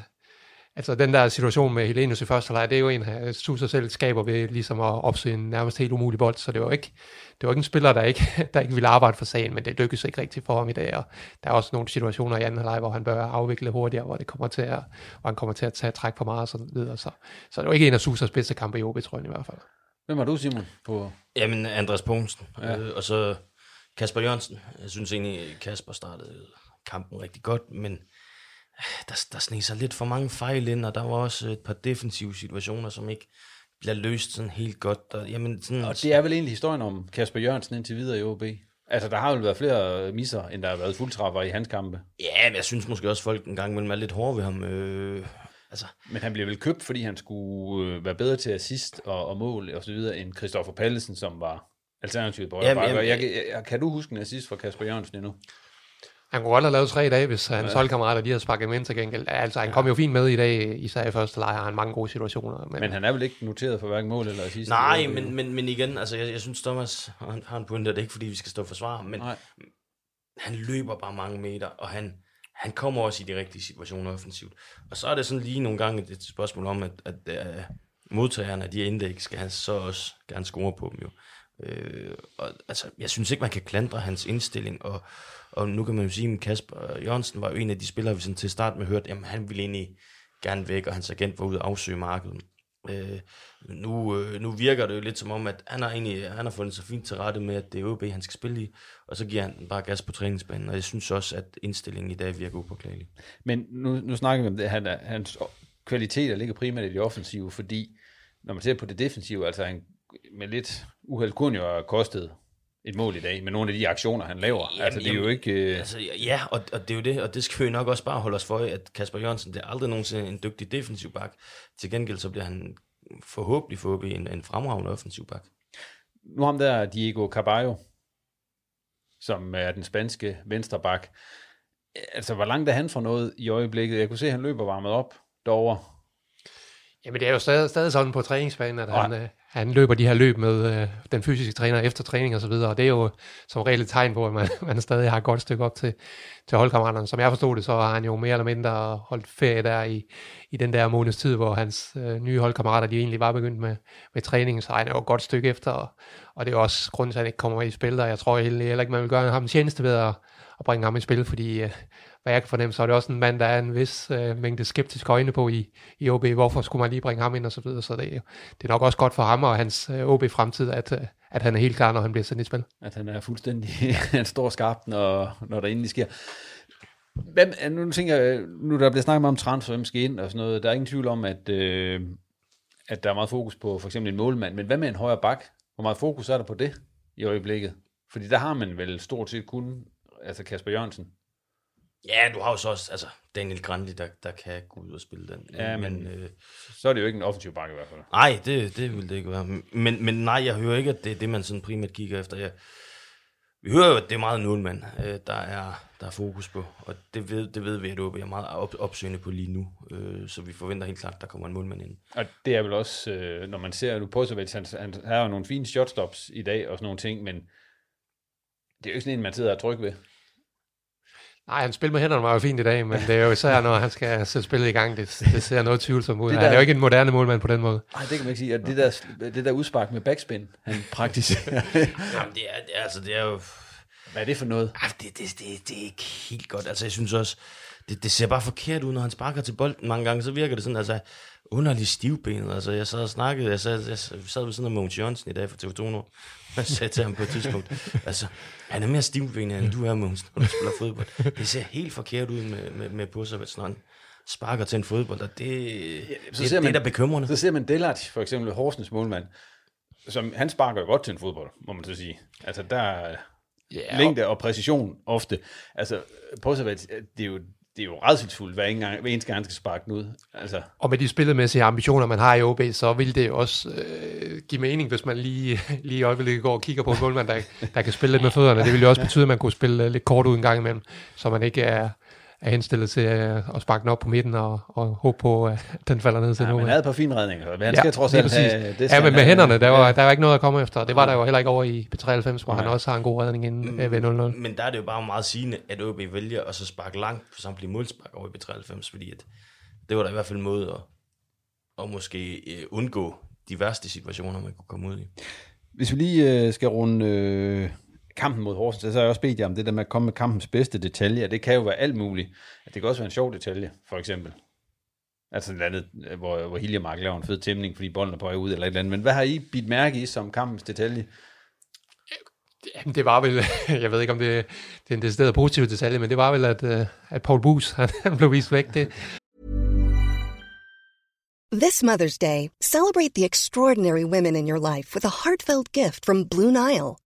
Altså den der situation med Helenius i første leg, det er jo en, der Suser selv skaber ved ligesom at opsøge en nærmest helt umulig bold, så det var ikke, det var ikke en spiller, der ikke, der ikke ville arbejde for sagen, men det lykkedes ikke rigtigt for ham i dag, og der er også nogle situationer i anden leg, hvor han bør afvikle hurtigere, hvor, det kommer til at, hvor han kommer til at tage træk for meget og så videre, så, så det var ikke en af Susers bedste kampe i OB, tror jeg i hvert fald. Hvem har du, Simon? På? Jamen, Andreas Pogensen, ja. øh, og så Kasper Jørgensen. Jeg synes egentlig, Kasper startede kampen rigtig godt, men der, der sneg sig lidt for mange fejl ind, og der var også et par defensive situationer, som ikke bliver løst sådan helt godt. Og, jamen, sådan, og det er vel egentlig historien om Kasper Jørgensen indtil videre i OB? Altså, der har jo været flere misser, end der har været fuldtræffer i hans kampe. Ja, men jeg synes måske også, at folk en gang imellem er lidt hårde ved ham. Øh, altså. Men han bliver vel købt, fordi han skulle øh, være bedre til assist og, og mål og så videre, end Christoffer Pallesen, som var alternativet på Jamen, jamen, Jeg, jeg, jeg, kan du huske en assist fra Kasper Jørgensen endnu? Han kunne godt have lavet tre i dag, hvis hans Ja. holdkammerater de havde sparket ham ind til gengæld. Altså, han kom jo fint med i dag, især i første leje, har han mange gode situationer. Men, Men han er vel ikke noteret for hverken mål eller assist? Nej, men, men, men igen, altså jeg, jeg synes Thomas han har en pointe, det er ikke fordi, vi skal stå og forsvare, men Nej. han løber bare mange meter, og han, han kommer også i de rigtige situationer offensivt. Og så er det sådan lige nogle gange et spørgsmål om, at, at uh, modtagerne af de indlæg skal han så også gerne score på dem jo. Øh, og, altså, jeg synes ikke, man kan klandre hans indstilling, og, og nu kan man jo sige, at Kasper Jørgensen var jo en af de spillere, vi sådan til start med hørte, jamen han ville egentlig gerne væk, og hans agent var ude og afsøge markedet. Øh, nu, øh, nu virker det jo lidt som om, at han har, egentlig, han har fundet sig fint til rette med, at det er OB, han skal spille i, og så giver han bare gas på træningsbanen, og jeg synes også, at indstillingen i dag virker upåklagelig. Men nu, nu snakker vi om det, han, er- hans kvaliteter ligger primært i det offensive, fordi når man ser på det defensive, altså han, med lidt uheld kunne han jo have kostet et mål i dag, med nogle af de aktioner, han laver. Jamen, altså det er jo ikke... Øh, Altså, ja, og, og det er jo det, og det skal vi nok også bare holde os for, at Kasper Jørgensen, det er aldrig nogensinde en dygtig defensiv bak. Til gengæld så bliver han forhåbentlig for OB en, en fremragende offensiv bak. nu ham der Diego Carballo, som er den spanske vensterbak. Altså, hvor langt er han fra noget i øjeblikket? Jeg kunne se, at han løber varmet op derovre. Jamen det er jo stadig, stadig sådan på træningsbanen, at Nej. han, øh, han løber de her løb med øh, den fysiske træner efter træning og så videre, og det er jo som regel et tegn på, at man, man stadig har et godt stykke op til, til holdkammeraterne. Som jeg forstod det, så har han jo mere eller mindre holdt ferie der i, i den der måneds tid, hvor hans øh, nye holdkammerater, de egentlig var begyndt med, med træningen, så han er jo et godt stykke efter, og, og det er jo også grunden til, at han ikke kommer med i spil, og jeg tror egentlig heller ikke, man vil gøre ham en tjeneste ved at, at bringe ham i spil, fordi øh, hvad jeg kan fornemme, så er det også en mand, der er en vis øh, mængde skeptiske øjne på i, i OB. Hvorfor skulle man lige bringe ham ind og så videre? Så det, det er nok også godt for ham og hans øh, OB-fremtid, at, øh, at han er helt klar, når han bliver sendt i spil. At han er fuldstændig... han står skarpt, når, når der endelig sker. Hvem, er- nu tænker jeg, nu der bliver snakket meget om transfer, hvem skal ind og sådan noget. Der er ingen tvivl om, at, øh, at der er meget fokus på for eksempel en målmand. Men hvad med en højre bak? Hvor meget fokus er der på det i øjeblikket? Fordi der har man vel stort set kun altså Kasper Jørgensen. Ja, du har jo så også altså, Daniel Grandi, der, der kan gå ud og spille den. Ja, men, øh, så er det jo ikke en offensiv bakke i hvert fald. Nej, det, det vil det ikke være. Men, men nej, jeg hører ikke, at det er det, man sådan primært kigger efter. Jeg, vi hører jo, at det er meget nulmand, øh, der, er, der er fokus på. Og det ved, det ved vi, at OB er meget op, opsøgende på lige nu. Øh, så vi forventer helt klart, at der kommer en målmand ind. Og det er vel også, øh, når man ser nu på han, han har jo nogle fine shotstops i dag og sådan nogle ting, men det er jo ikke sådan en, man sidder og tryg ved. Nej, han spiller med hænderne jo fint i dag, men det er jo især, når han skal sætte spillet i gang, det, det ser noget tvivlsomt ud. Det Han er der- jo ikke en moderne målmand på den måde. Nej, det kan man ikke sige. Og det der, det der udspark med backspin, han praktiserer. Jamen, det er, det altså, det er jo... Hvad er det for noget? Ah, det, det, det, det er ikke helt godt. Altså, jeg synes også, det, det ser bare forkert ud, når han sparker til bolden mange gange. Så virker det sådan, altså, underligt stivbenet. Altså, jeg sad og snakkede, jeg sad, jeg sad ved siden af Mogens Jørgensen i dag for TV2 nu. Jeg sagde til ham på et tidspunkt, altså, han er mere stivbenet, end du er, Mogens, når du spiller fodbold. Det ser helt forkert ud med, med, med Pusevets, når han sparker til en fodbold, og det, ja, det, Så det, ser det man, er da bekymrende. Så ser man Dellert, for eksempel Horsens målmand, som, han sparker jo godt til en fodbold, må man så sige. Altså, der er Ja, længde og præcision ofte. Altså, Pusevets, det er jo det er jo redselsfuldt, hver, gang, hver eneste gang, han skal sparke den ud. Altså, Og med de spillemæssige ambitioner, man har i OB, så vil det også øh, give mening, hvis man lige, lige i øjeblikket går og kigger på en målmand, der, der kan spille lidt med fødderne. Det vil jo også betyde, at man kunne spille øh, lidt kort ud en gang imellem, så man ikke er, er henstillet til øh, at sparke den op på midten og, og håbe på, at den falder ned til ja, nu. han havde et par fine redninger, men han Ja, skal trods lige alt have... Det Ja, men han med hænderne, der var, Ja. der var ikke noget at komme efter. Det var der jo heller ikke over i B93, hvor han Nej. også har en god redning inden øh, ved 0-0. Men der er det jo bare meget sigende, at OB vælger at så sparke langt på samtlige målspark over i B93, fordi at det var da i hvert fald en måde at, at måske øh, undgå de værste situationer, man kunne komme ud i. Hvis vi lige øh, skal runde øh, kampen mod Horsens, så har jeg også bedt jer om det der med at komme med kampens bedste detaljer. Det kan jo være alt muligt. Det kan også være en sjov detalje, for eksempel. Altså et eller andet, øh, hvor, hvor Hiljemark laver en fed tæmning, fordi bolden er på vej ud, eller et eller andet. Men hvad har I bidt mærke i som kampens detalje? Jamen, det var vel, jeg ved ikke om det, det er en decideret positiv detalje, men det var vel, at, øh, at Paul Bus, han blev vist væk. Det, This Mother's Day, celebrate the extraordinary women in your life with a heartfelt gift from Blue Nile.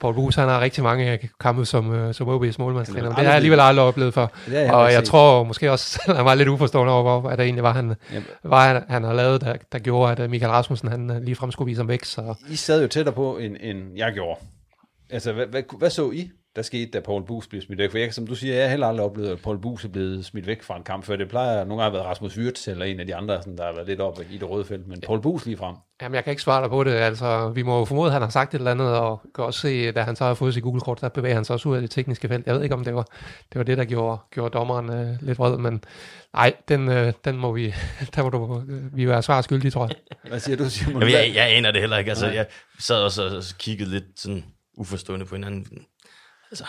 Paul Bus, han har rigtig mange kampe som, øh, som OB's målmandstræner, men det har jeg alligevel aldrig oplevet før. Det har jeg og jeg set. tror måske også, han var lidt uforstående over, hvad der egentlig var, han, Jamen. var, han, han har lavet, der, der gjorde, at øh, Michael Rasmussen han øh, ligefrem skulle vise ham væk. Så I sad jo tættere på, end, end jeg gjorde. Altså, hvad, hvad, hvad så I, der skete, da Paul Bus blev smidt væk? For jeg, som du siger, jeg har heller aldrig oplevet, at Paul Bus er blevet smidt væk fra en kamp før. Det plejer nogle gange at være Rasmus Wirtz eller en af de andre, sådan, der har været lidt oppe i det røde felt. Men Paul Bus lige frem. Jamen, jeg kan ikke svare dig på det. Altså, vi må jo formode, at han har sagt et eller andet, og kan også se, da han så har fået sit Google-kort, der bevæger han sig også ud af det tekniske felt. Jeg ved ikke, om det var det, var det der gjorde, gjorde dommeren øh, lidt vred, men nej, den, øh, den må vi, der må du, øh, vi være svar skyldige, tror jeg. Hvad siger du, Simon? Jamen, jeg, jeg aner det heller ikke. Altså, jeg sad også og kiggede lidt sådan uforstående på hinanden. Altså,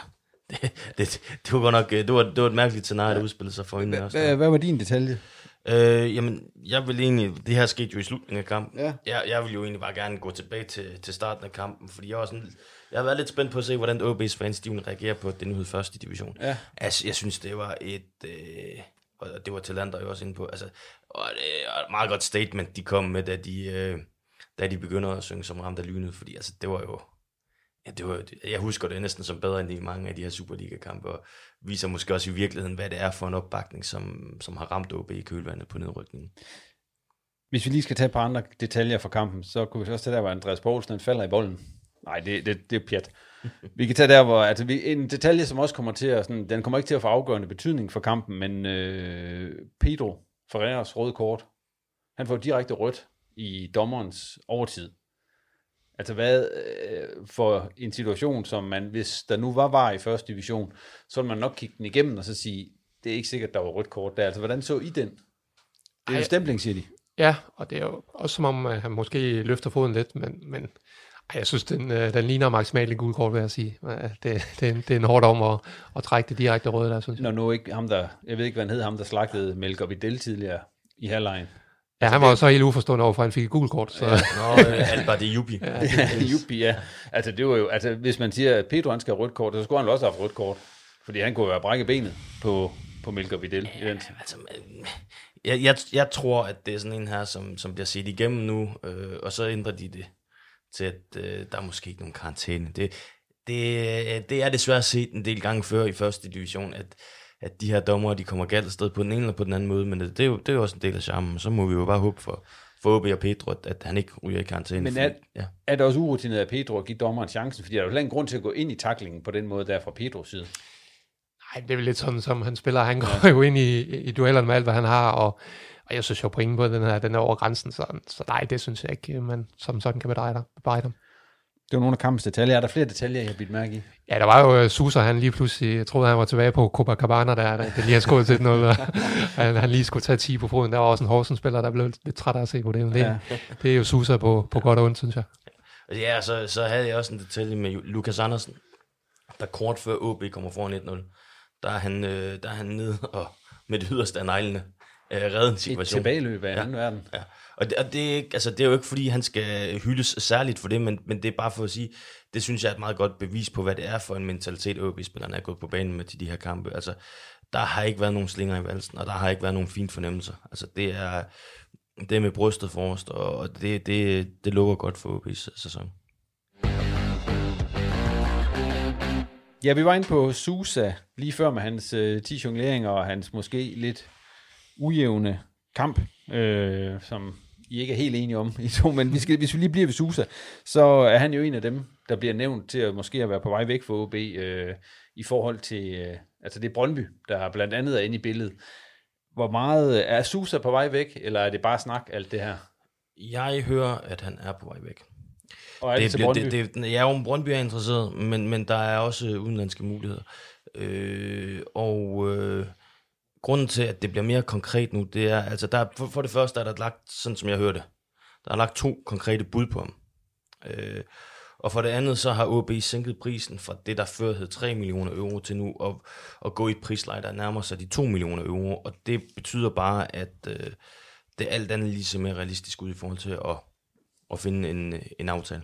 det, det, det var godt nok, øh, det var, det var et mærkeligt scenarie, der udspillede sig for øjnene også. Hvad, hvad var din detalje? Øh, jamen, jeg vil egentlig, det her skete jo i slutningen af kampen. Ja. Jeg, jeg vil jo egentlig bare gerne gå tilbage til, til starten af kampen, fordi jeg var sådan, jeg har været lidt spændt på at se, hvordan OB's fans, de ville reagere på, at det nu hed første division. Ja. Altså, jeg synes, det var et, øh, og det var Talander jo også inde på, altså, og det er et meget godt statement, de kom med, da de, øh, da de begynder at synge som ramt af lynet, fordi altså, det var jo, ja, det var, jeg husker det næsten som bedre end i mange af de her Superliga-kampe, og viser måske også i virkeligheden, hvad det er for en opbakning, som, som har ramt OB i kølvandet på nedrykningen. Hvis vi lige skal tage et par andre detaljer fra kampen, så kunne vi også tage der, hvor Andreas Poulsen falder i bolden. Nej, det, det, det er pjat. Vi kan tage der, hvor altså, vi, en detalje, som også kommer til at, sådan, den kommer ikke til at få afgørende betydning for kampen, men øh, Pedro Ferreras røde kort, han får direkte rødt i dommerens overtid. Altså hvad øh, for en situation, som man, hvis der nu var var i første division, så ville man nok kigge den igennem og så sige, det er ikke sikkert, der var rødt kort der. Altså hvordan så I den? Det er en stempling, siger de. Ja, og det er jo også som om, at han måske løfter foden lidt, men, men ej, jeg synes, den, øh, den ligner maksimalt en gul kort, vil jeg sige. Øh, Det, det, er, det er en hård om at, at trække det direkte røde der, synes jeg. Når nu ikke ham, der, jeg ved ikke, hvad han hed, ham, der slagtede Melker Vidal tidligere i halvlejen. Ja, han var jo så helt uforstående over, for han fik et gul kort. Så. Ja. Nå, øh, Albert de Jubi. Ja, Jubi, ja. Altså, det var jo, altså, hvis man siger, at Pedro han skal have rødt kort, så skulle han også have haft rødt kort. Fordi han kunne jo have brækket benet på, på Melker Vidal. Ja, altså, Jeg, jeg, jeg tror, at det er sådan en her, som, som bliver set igennem nu, øh, og så ændrer de det til, at øh, der er måske ikke nogen karantæne. Det, det, det er desværre set en del gange før i første division, at, at de her dommer, de kommer galt afsted på den ene eller på den anden måde, men det, det, er, jo, det er jo også en del af charmen. Så må vi jo bare håbe for, for OB og Pedro, at, at han ikke ryger i karantæne. Men fordi- er, ja. er det også urutineret af Pedro at give dommeren chancen? Fordi der er jo heller ingen grund til at gå ind i taklingen på den måde, der er fra Pedros side. Nej, det er vel lidt sådan, som han spiller. Han går jo ind i, i duellerne med alt, hvad han har, og, og jeg synes jo på ingen måde, den her, den er over grænsen, så, så nej, det synes jeg ikke, man som sådan kan bebrejde bebrejde ham. Det var nogle af kampens detaljer. Er der flere detaljer, jeg har bidt mærke i? Ja, der var jo uh, Susa, han lige pludselig, jeg troede, han var tilbage på Copacabana, der, der det lige har skåret til noget, og han, han lige skulle tage 10 på foden. Der var også en Horsens-spiller, der blev lidt træt af at se på det. Men det, Ja. ja. det er jo Susa på, på godt og ondt, synes jeg. Ja, så, så havde jeg også en detalje med Lukas Andersen, der kort før OB kommer foran 1-0, der er han, øh, der er han nede og med det yderste af neglene øh, redde en situation. tilbageløb af anden verden. Ja. Og, det, og det, altså, det er jo ikke, fordi han skal hyldes særligt for det, men, men det er bare for at sige, det synes jeg er et meget godt bevis på, hvad det er for en mentalitet, OB-spillerne er gået på banen med til de her kampe. Altså, der har ikke været nogen slinger i valsen, og der har ikke været nogen fine fornemmelser. Altså, det er, det er med brystet forrest, og det, det, det lukker godt for OB's sæson. Ja, vi var inde på Susa lige før med hans øh, 10 jongleringer og hans måske lidt ujævne kamp, øh, som i ikke er helt enige om i to, men vi skal, hvis vi lige bliver ved Susa, så er han jo en af dem, der bliver nævnt til at måske at være på vej væk fra OB øh, i forhold til, øh, altså det er Brøndby, der blandt andet er inde i billedet. Hvor meget er Susa på vej væk, eller er det bare snak, alt det her? Jeg hører, at han er på vej væk. Og er det til bliver- det, det, ja, om Brøndby er interesseret, men, men der er også udenlandske muligheder. Øh, og øh, grunden til, at det bliver mere konkret nu, det er, altså der, for, for det første er der lagt, sådan som jeg hørte, der er lagt to konkrete bud på ham. Øh, og for det andet, så har OB sænket prisen fra det, der før hed 3 millioner euro til nu, og, og gå i et prisleje, der nærmer sig de 2 millioner euro. Og det betyder bare, at øh, det alt andet lige ser mere realistisk ud i forhold til at, at finde en, en aftale.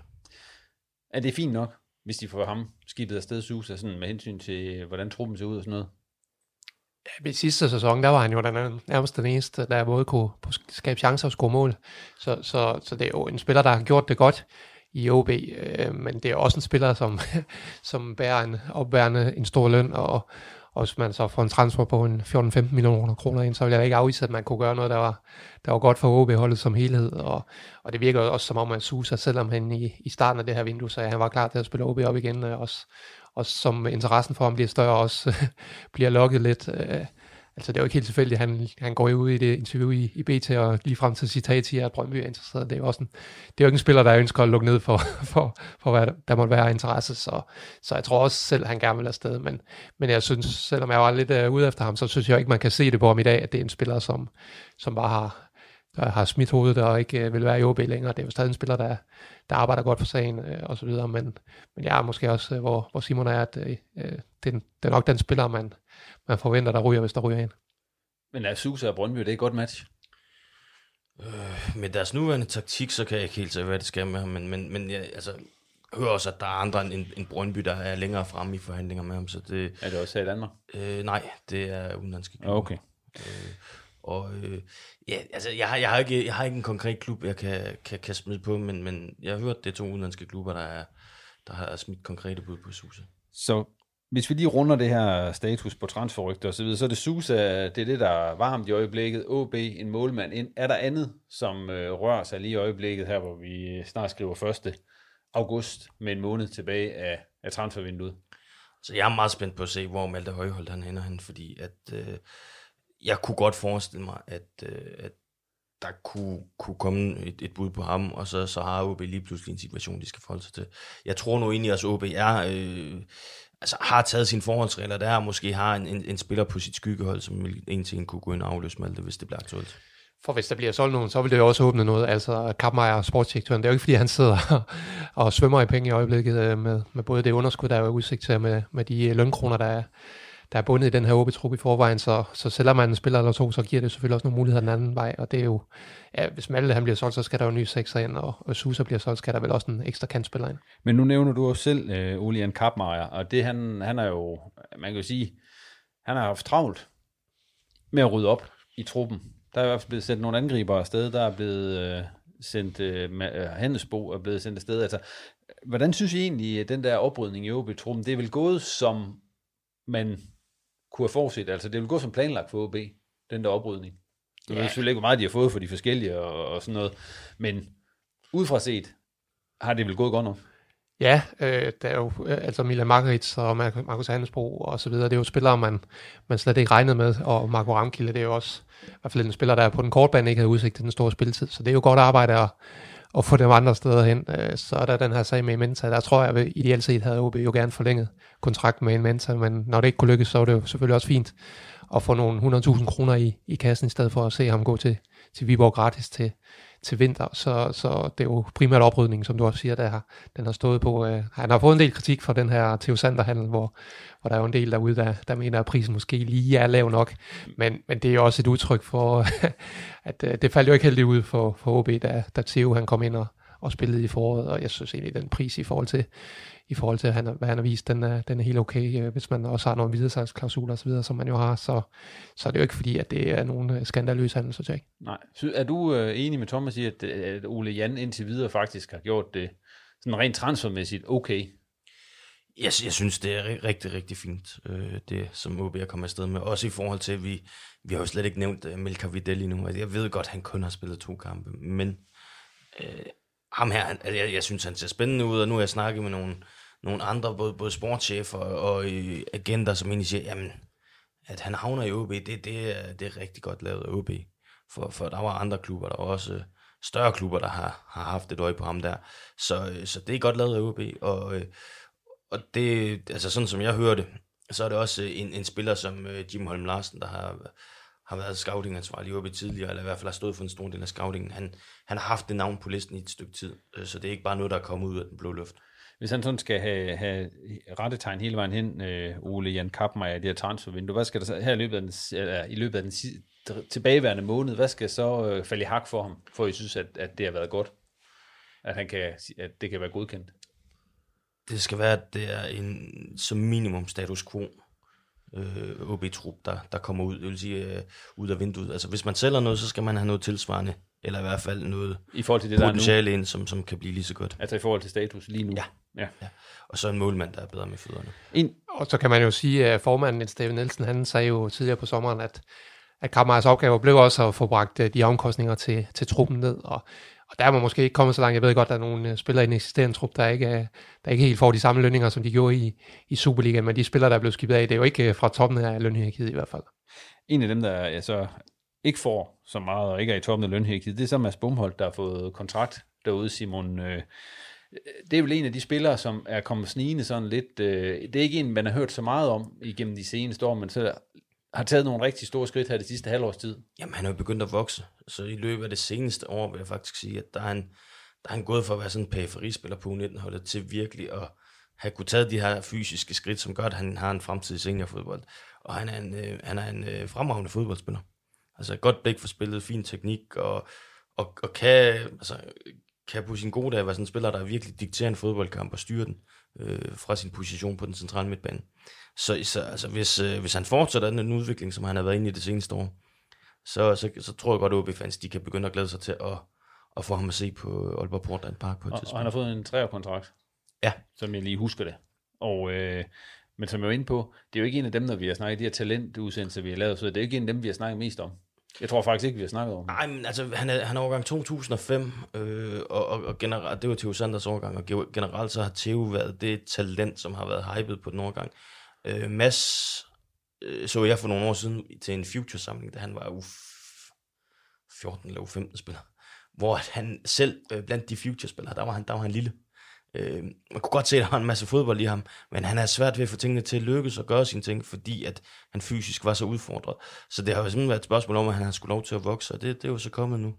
Er det fint nok? hvis de får ham skibet afsted Susa, sådan med hensyn til, hvordan truppen ser ud og sådan noget? Ja, I sidste sæson, der var han jo den, nærmest den eneste, der både kunne skabe chancer og score mål. Så, så, så det er jo en spiller, der har gjort det godt i OB, øh, men det er også en spiller, som, som bærer en opbærende en stor løn, og, og hvis man så får en transfer på en 14-15 millioner kroner ind, så vil jeg ikke afvise, at man kunne gøre noget, der var, der var godt for OB-holdet som helhed. Og, og det virker også som om, at Susa, selvom han i, i starten af det her vindue så han var klar til at spille OB op igen, øh, også, og som interessen for ham bliver større, også bliver lukket lidt. Øh, Altså det er jo ikke helt tilfældigt, han, han går jo ud i det interview i, i BT og lige frem til citat siger, at Brøndby er interesseret. Det er jo også en, det er jo ikke en spiller, der ønsker at lukke ned for, for, for hvad der måtte være interesse. Så, så jeg tror også selv, at han gerne vil afsted. Men, men jeg synes, selvom jeg var lidt uh, ude efter ham, så synes jeg ikke, man kan se det på ham i dag, at det er en spiller, som, som bare har, der har smidt hovedet og ikke uh, vil være i OB længere. Det er jo stadig en spiller, der, der arbejder godt for sagen uh, og så videre. Men, men jeg er måske også, uh, hvor, hvor Simon er, at uh, det, det er nok den spiller, man, man forventer, der ryger, hvis der ryger ind. Men er Susa og Brøndby, det er et godt match? Øh, med deres nuværende taktik, så kan jeg ikke helt se, hvad det skal med ham, men, men, men jeg, altså, hører også, at der er andre end, end Brøndby, der er længere fremme i forhandlinger med ham. Så det, er det også her i Danmark? Øh, nej, det er udenlandske klubber. Okay. Øh, og øh, ja, altså, jeg, har, jeg, har ikke, jeg har ikke en konkret klub, jeg kan, kan, kan smide på, men, men jeg har hørt, det er to udenlandske klubber, der, er, der har smidt konkrete bud på Susa. Så hvis vi lige runder det her status på transferrygter osv., så er det Susa, det er det, der er varmt i øjeblikket. OB, en målmand ind. Er der andet, som øh, rører sig lige i øjeblikket her, hvor vi snart skriver 1. august med en måned tilbage af, af transfervinduet? Så jeg er meget spændt på at se, hvor Malte Højholdt han hænder hen, fordi at, øh, jeg kunne godt forestille mig, at, øh, at der kunne, kunne komme et, et bud på ham, og så, så har OB lige pludselig en situation, de skal forholde sig til. Jeg tror nu egentlig, at OB er... Øh, altså, har taget sine forholdsregler der, og måske har en, en, en spiller på sit skyggehold, som en til en kunne gå ind og afløse Malte, hvis det bliver aktuelt. For hvis der bliver solgt nogen, så vil det jo også åbne noget. Altså Kappmeier, sportsdirektøren, det er jo ikke fordi, han sidder og svømmer i penge i øjeblikket øh, med, med både det underskud, der er udsigt til, med, med de øh, lønkroner, der er, der er bundet i den her OB-trup i forvejen, så, så selvom man en spiller eller to, så giver det selvfølgelig også nogle muligheder den anden vej, og det er jo, ja, hvis Malte han bliver solgt, så skal der jo en ny sekser ind, og, og Susa bliver solgt, skal der vel også en ekstra kantspiller ind. Men nu nævner du også selv øh, Olian Kappmeier, og det han, han er jo, man kan jo sige, han har haft travlt med at rydde op i truppen. Der er i hvert fald blevet sendt nogle angriber afsted, der er blevet øh, sendt, øh, øh, Handelsbo er blevet sendt afsted. Altså, hvordan synes I egentlig, at den der oprydning i OB-truppen, det er vel gået, som man kunne have forudset. Altså, det vil gå som planlagt for OB, den der oprydning. Jeg ja. ved selvfølgelig ikke, hvor meget de har fået for de forskellige og, og sådan noget, men udefra set har det vel gået godt nok. Ja, øh, der er jo øh, altså Milan Margaritz og Markus Handelsbro og så videre, det er jo spillere, man, man slet ikke regnede med, og Marco Ramkilde, det er jo også i hvert fald en spiller, der på den korte bane ikke havde udsigt til den store spilletid, så det er jo godt arbejde at, og få dem andre steder hen. Øh, så er der den her sag med Mensa, der tror jeg, at ideelt set havde OB jo gerne forlænget kontrakt med Menta, Mensa, men når det ikke kunne lykkes, så var det jo selvfølgelig også fint at få nogle 100.000 kroner i, i kassen, i stedet for at se ham gå til, til Viborg gratis til, til vinter. Så, så det er jo primært oprydningen, som du også siger, der har, den har stået på. Øh, han har fået en del kritik for den her Theo Sander-handel, hvor, hvor der er jo en del derude, der, der mener, at prisen måske lige er lav nok. Men, men det er også et udtryk for, at øh, det faldt jo ikke heldigt ud for, for OB, da, da Theo han kom ind og, og spillede i foråret, og jeg synes egentlig, den pris i forhold til, i forhold til han, hvad han har vist, den er, den er helt okay, øh, hvis man også har nogle videresalgsklausuler osv., som man jo har, så, så er det jo ikke fordi, at det er nogen øh, skandaløs handelsfortjek. Nej. Så er du øh, enig med Thomas i, at, at Ole Jan indtil videre faktisk har gjort det sådan rent transfermæssigt okay? Jeg, jeg synes, det er rigtig, rigtig fint, øh, det som OB er kommet afsted med. Også i forhold til, at vi, vi har jo slet ikke nævnt uh, Melka Vidal nu. Altså, jeg ved godt, at han kun har spillet to kampe, men øh, ham her, han, altså, jeg, jeg synes, han ser spændende ud, og nu har jeg snakket med nogle, nogle andre, både, både sportschefer og, og øh, agenter, som egentlig siger, jamen, at han havner i OB, det, det, er, det er rigtig godt lavet af OB. For, for der var andre klubber, der var også øh, større klubber, der har, har haft et øje på ham der. Så, øh, så det er godt lavet af OB, og, og det, altså sådan som jeg hørte, så er det også en, en spiller som Jim Holm Larsen, der har, har været scoutingansvarlig i OB tidligere, eller i hvert fald har stået for en stor del af scoutingen. Han, han har haft det navn på listen i et stykke tid, så det er ikke bare noget, der er kommet ud af den blå luft hvis han sådan skal have, have rettetegn hele vejen hen, øh, Ole Jan Kappmeier, i det her transfervindue, hvad skal der så her i løbet af den, eller, i løbet af den tilbageværende måned, hvad skal så øh, falde i hak for ham, for I synes, at, at det har været godt? At, han kan, at det kan være godkendt? det skal være, at det er en som minimum status quo øh, OB-trup, der, der kommer ud, det vil sige øh, ud af vinduet. Altså hvis man sælger noget, så skal man have noget tilsvarende, eller i hvert fald noget I forhold til det, der er nu. potentiale ind, som, som kan blive lige så godt. Altså i forhold til status lige nu? Ja. ja. ja. Og så en målmand, der er bedre med fødderne. En. Og så kan man jo sige, at formanden Niels David Nielsen, han sagde jo tidligere på sommeren, at, at Kammers opgave blev også at få bragt øh, de omkostninger til, til truppen ned, og, og der er man måske ikke kommet så langt. Jeg ved godt, at der er nogle øh, spillere i den eksisterende trup, der ikke, er, der ikke helt får de samme lønninger, som de gjorde i, i Superligaen, men de spillere, der er blevet skibet af, det er jo ikke øh, fra toppen af lønhierarkiet i hvert fald. En af dem, der ja, så ikke får så meget, og ikke er i toppen af lønhierarkiet, det er så Mads Bumholdt, der har fået kontrakt derude, Simon. Øh, det er vel en af de spillere, som er kommet snigende sådan lidt. Øh, det er ikke en, man har hørt så meget om igennem de seneste år, men så har taget nogle rigtig store skridt her det sidste halvårs tid. Jamen, han er jo begyndt at vokse. Så i løbet af det seneste år, vil jeg faktisk sige, at der er han, der er han gået for at være sådan en periferispiller på U19-holdet, til virkelig at have kunne taget de her fysiske skridt, som gør, at han har en fremtid i seniorfodbold. Og han er en, øh, han er en øh, fremragende fodboldspiller. Altså et godt blik for spillet, fin teknik, og, og, og kan, altså, kan på sin gode dag være sådan en spiller, der virkelig dikterer en fodboldkamp og styrer den øh, fra sin position på den centrale midtbane. Så, så altså, hvis, øh, hvis han fortsætter den udvikling, som han har været inde i det seneste år, så, så, så tror jeg godt, at OB-fans de kan begynde at glæde sig til at, at få ham at se på Aalborg Portland Park på et og, tidspunkt. Og han har fået en treårkontrakt. Ja. Som jeg lige husker det. Og, øh, men som jeg var inde på, det er jo ikke en af dem, når vi har snakket, de her talentudsendelser, vi har lavet, så det er ikke en af dem, vi har snakket mest om. Jeg tror faktisk ikke, vi har snakket om. Nej, men altså, han er, han er årgang 2005, øh, og, og, og generelt, det var Theo Sanders årgang, og generelt så har Theo været det talent, som har været hypet på den årgang. Øh, Mads øh, så jeg for nogle år siden til en future-samling, da han var u 14 eller u 15 spiller, hvor han selv, øh, blandt de future-spillere, der var han, der var han lille. Øh, man kunne godt se, at der var en masse fodbold i ham, men han er svært ved at få tingene til at lykkes og gøre sine ting, fordi at han fysisk var så udfordret. Så det har jo simpelthen været et spørgsmål om, at han har skulle lov til at vokse, og det, det er jo så kommet nu.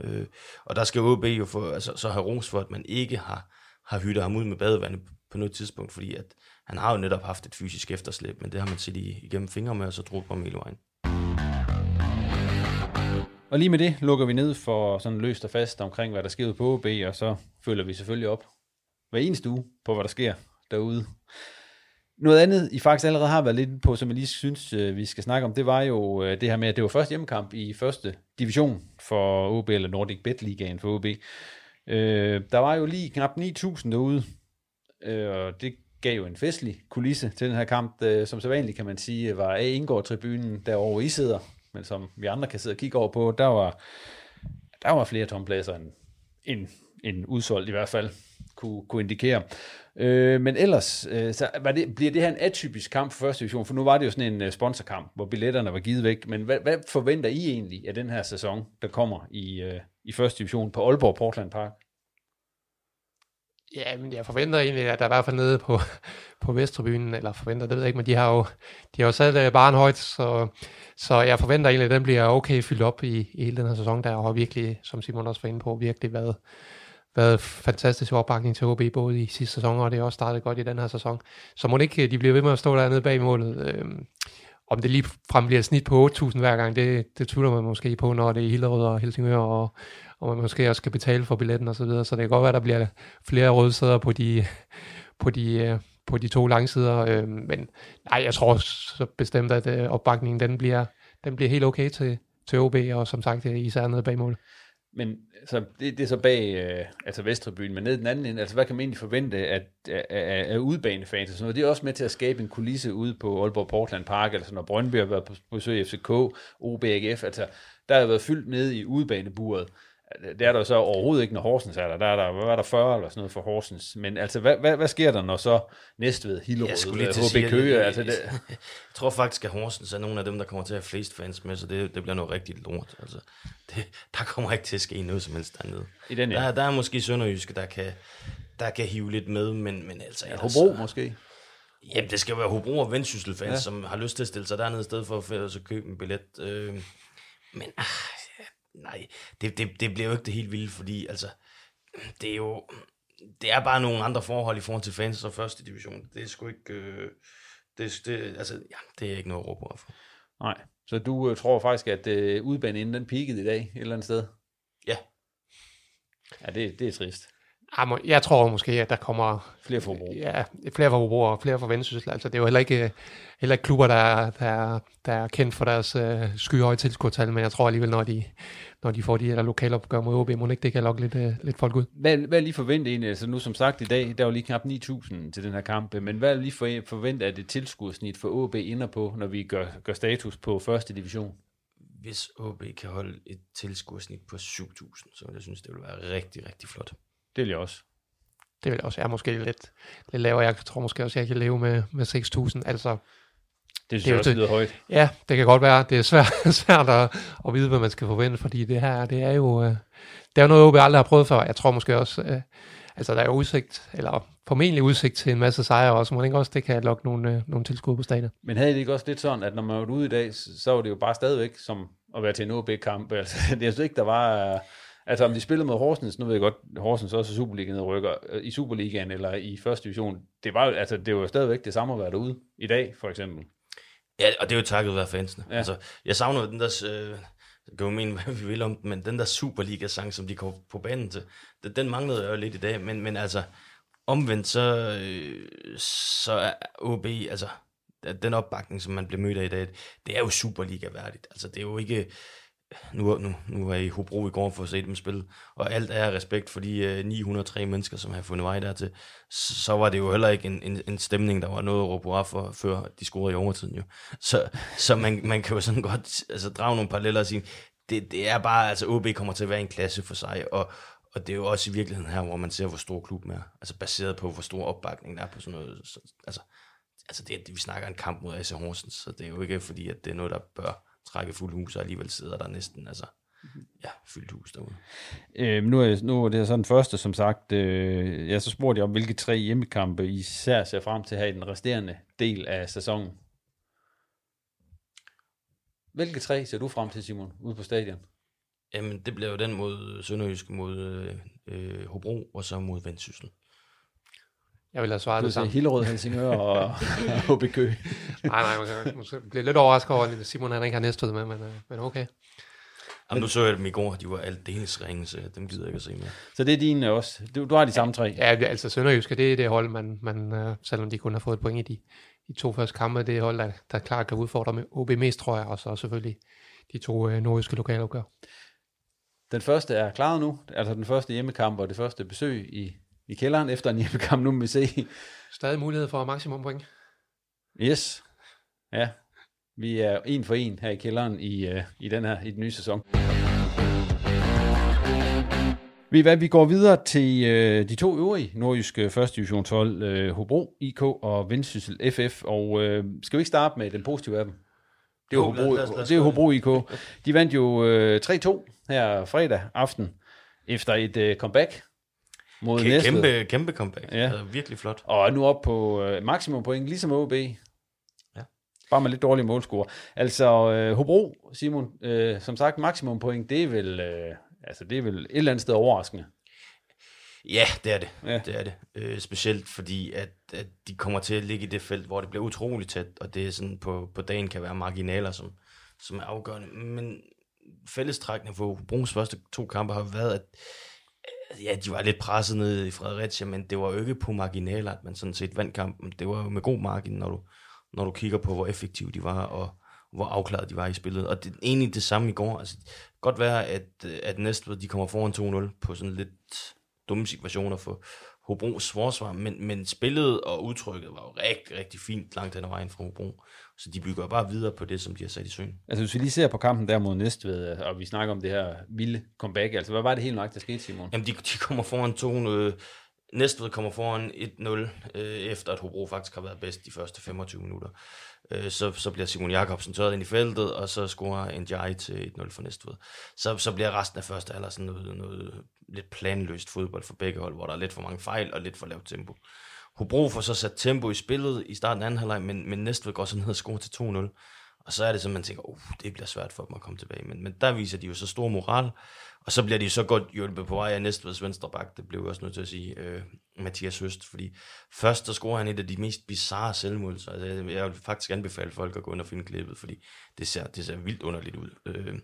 Øh, og der skal OB jo få, altså, så have ros for, at man ikke har, har hyttet ham ud med badevandet på noget tidspunkt, fordi at han har jo netop haft et fysisk efterslæb, men det har man set igennem fingre med, og så drog på hele vejen. Og lige med det lukker vi ned for sådan løst og fast omkring, hvad der sker på OB, og så følger vi selvfølgelig op hver eneste uge på, hvad der sker derude. Noget andet, I faktisk allerede har været lidt på, som jeg lige synes, øh, vi skal snakke om, det var jo øh, det her med, at det var første hjemmekamp i første division for OB, eller Nordic Bet Ligaen for OB. Øh, der var jo lige knap 9.000 derude, øh, og det gav jo en festlig kulisse til den her kamp, øh, som så vanligt kan man sige, var A. Indgård-tribunen derovre, I sidder, men som vi andre kan sidde og kigge over på, der var, der var flere tompladser end, end, end udsolgt i hvert fald kunne, kunne indikere. Øh, men ellers øh, så var det, bliver det her en atypisk kamp for første division, for nu var det jo sådan en øh, sponsorkamp, hvor billetterne var givet væk, men hvad, hvad forventer I egentlig af den her sæson, der kommer i, øh, i første division på Aalborg Portland Park? Ja, men jeg forventer egentlig, at der er i hvert fald nede på, på Vesttribunen, eller forventer, det ved jeg ikke, men de har jo, de har jo sat uh, højt, så, så jeg forventer egentlig, at den bliver okay fyldt op i, i hele den her sæson, der har virkelig, som Simon også var inde på, virkelig været, været fantastisk opbakning til HB, både i sidste sæson, og det er også startet godt i den her sæson. Så må ikke, øh, de bliver ved med at stå dernede bag målet. Øhm, om det lige frem bliver snit på 8.000 hver gang, det, det tvivler man måske på, når det er Hillerød og Helsingør, og, og man måske også skal betale for billetten og så videre. Så det kan godt være, at der bliver flere rødsæder på de, på de, øh, på de to langsider. Øh, men nej, jeg tror så bestemt, at øh, opbakningen den bliver, den bliver helt okay til, til OB, og som sagt øh, især nede bag målet. Men så det, det er så bag øh, altså Vestrebyen, men ned den anden ende, altså hvad kan man egentlig forvente at, af, af, af udbanefans og sådan noget? Det er også med til at skabe en kulisse ude på Aalborg Portland Park, altså når Brøndby har været på besøg i FCK, OBAGF, altså der har været fyldt ned i udebaneburet. Det er der så overhovedet ikke, når Horsens er der. Der er der, hvad var der 40 eller sådan noget for Horsens. Men altså, hvad, hvad, hvad sker der, når så Næstved, Hillerød, HB Køge? Altså, det... Jeg tror faktisk, at Horsens er nogle af dem, der kommer til at have flest fans med, så det, det bliver noget rigtig lort. Altså, det, der kommer ikke til at ske noget som helst dernede. I den, ja. der, der er måske Sønderjyske, der kan, der kan hive lidt med, men, men altså... Ja, Hobro så, måske? Jamen, det skal være Hobro og Vendsyssel fans, ja. som har lyst til at stille sig dernede i stedet for at så købe en billet. Øh, men ah, nej, det, det, det bliver jo ikke det helt vilde, fordi altså, det er jo, det er bare nogle andre forhold i forhold til fans og første division. Det er sgu ikke, øh, det, det, altså, ja, det er ikke noget at råbe for. Nej, så du øh, tror faktisk, at øh, udbanen inden den peakede i dag et eller andet sted? Ja. Ja, det, det er trist. Jeg, tror måske, at der kommer flere forbrug. Ja, flere forbrug og flere forventningssysler. Altså, det er jo heller ikke, heller ikke klubber, der er, der, er, der er kendt for deres øh, skyhøje tilskuertal, men jeg tror alligevel, når de, når de får de her lokalopgør mod OB, må ikke det kan lokke lidt, øh, lidt folk ud. Hvad, hvad er lige forventet egentlig? Altså nu som sagt i dag, der var lige knap 9.000 til den her kamp, men hvad er lige for, forventet, at det tilskuersnit for OB ender på, når vi gør, gør status på første division? Hvis OB kan holde et tilskuersnit på 7.000, så vil jeg synes, det vil være rigtig, rigtig flot. Det vil jeg også. Det vil jeg også. Jeg er måske lidt, lidt lavere. Jeg tror måske også, jeg kan leve med, med 6.000. Altså, det synes det jeg også lyder højt. Ja, det kan godt være. Det er svært, svært at, at vide, hvad man skal forvente, fordi det her, det er jo, øh, det er jo noget, OB aldrig har prøvet før. Jeg tror måske også, øh, altså der er udsigt, eller formentlig udsigt til en masse sejre også. Må ikke også, det kan lokke nogle, øh, nogle tilskud på stadion. Men havde det ikke også lidt sådan, at når man var ude i dag, så var det jo bare stadigvæk som at være til en OB-kamp. Altså, jeg synes ikke, der var... Altså om de spillede mod Horsens, nu ved jeg godt, Horsens også er Superligaen rykker i Superligaen eller i første division, det var, altså, det var jo stadigvæk det samme at være derude i dag, for eksempel. Ja, og det er jo takket være fansene. Ja. Altså, jeg savner den der, øh, kan jo mene, hvad vi vil om men den der Superliga-sang, som de kom på banen til, den, den manglede jeg jo lidt i dag, men, men altså, omvendt så, øh, så er OB, altså, den opbakning, som man bliver mødt af i dag, det er jo Superliga-værdigt. Altså, det er jo ikke, nu, nu, nu er jeg i Hobro i går for at se dem spille, og alt er respekt for de øh, uh, 903 mennesker, som har fundet vej dertil, så, så var det jo heller ikke en, en, en stemning, der var noget at råbe for, før de scorede i overtiden jo. Så, så man, man kan jo sådan godt altså, drage nogle paralleller og sige, det, det er bare, altså OB kommer til at være en klasse for sig, og, og det er jo også i virkeligheden her, hvor man ser, hvor stor klubben er. Altså baseret på, hvor stor opbakning der er på sådan noget. Så, altså, altså det, vi snakker en kamp mod AC Horsens, så det er jo ikke fordi, at det er noget, der bør trække fuld hus, og alligevel sidder der næsten, altså, ja, fyldt hus derude. Øh, nu, er, nu er det sådan første, som sagt, øh, jeg så spurgte jeg om, hvilke tre hjemmekampe I især ser frem til her i den resterende del af sæsonen. Hvilke tre ser du frem til, Simon, ude på stadion? Jamen, det bliver jo den mod Sønderjysk, mod øh, Hobro, og så mod Vendsyssel. Jeg vil have svaret det samme. Hillerød, Helsingør og HB Køge. nej, nej, man kan måske blive lidt overrasket over, at Simon han ikke har næstet med, men, øh, men okay. Jamen, nu så jeg dem i går, de var alt det ringe, så dem gider jeg ikke at se mere. Så det er dine også. Du, du har de samme tre? Ja, altså Sønderjyske, det er det hold, man, man uh, selvom de kun har fået et point i de, de to første kampe, det er hold, der, der klart kan udfordre med OB mest, tror jeg, og så selvfølgelig de to uh, nordjyske lokalopgør. Den første er klaret nu, altså den første hjemmekamp og det første besøg i i kælderen efter en hjemmekamp. Nu må vi se. Stadig mulighed for maksimum point. Yes. Ja. Vi er en for en her i kælderen i, uh, i den her i den nye sæson. Vi, hvad, vi går videre til øh, de to øvrige nordjyske første divisionshold, øh, Hobro IK og Vendsyssel FF. Og øh, skal vi ikke starte med den positive af dem? Det er jo Hobro, det er Hobro IK. De vandt jo øh, 3-2 her fredag aften efter et øh, comeback mod K- Næstved. Kæmpe, kæmpe comeback. Ja. Det er virkelig flot. Og nu op på øh, maksimum point, ligesom OB. Ja. Bare med lidt dårlige målscore. Altså, øh, Hobro, Simon, øh, som sagt, maksimum point, det er vel, øh, altså, det er vel et eller andet sted overraskende. Ja, det er det. Ja. Det er det. Øh, specielt fordi, at, at de kommer til at ligge i det felt, hvor det bliver utroligt tæt, og det er sådan på, på dagen kan være marginaler, som, som er afgørende. Men fællestrækning for Hobros første to kampe har været, at ja, de var lidt presset ned i Fredericia, men det var jo ikke på marginaler, at man sådan set vandt kampen. Det var jo med god margin, når du, når du kigger på, hvor effektive de var, og hvor afklaret de var i spillet. Og det er egentlig det samme i går. Altså, godt være, at, at Næstved, de kommer foran 2-0 på sådan lidt dumme situationer for Hobros forsvar, men, men spillet og udtrykket var jo rigtig, rigtig fint langt hen ad vejen fra Hobro. Så de bygger bare videre på det, som de har sat i søen. Altså hvis vi lige ser på kampen der mod Næstved, og vi snakker om det her vilde comeback, altså hvad var det helt nok, der skete, Simon? Jamen de, de kommer foran 2 øh, Næstved kommer foran 1-0, øh, efter at Hobro faktisk har været bedst de første 25 minutter. Øh, så, så bliver Simon Jakobsen tørret ind i feltet, og så scorer Njai til 1-0 for Næstved. Så, så bliver resten af første alder sådan noget, noget lidt planløst fodbold for begge hold, hvor der er lidt for mange fejl og lidt for lavt tempo. Hobro får så sat tempo i spillet i starten af anden halvleg, men, men Næstved går så ned og scorer til 2-0. Og så er det sådan, man tænker, uh, det bliver svært for dem at komme tilbage. Men, men der viser de jo så stor moral, og så bliver de så godt hjulpet på vej af Næstveds venstre bak. Det blev jeg også nødt til at sige, øh, Mathias Høst, fordi først der scorer han et af de mest bizarre selvmål. Så altså, jeg vil faktisk anbefale folk at gå ind og finde klippet, fordi det ser, det ser vildt underligt ud. Øh,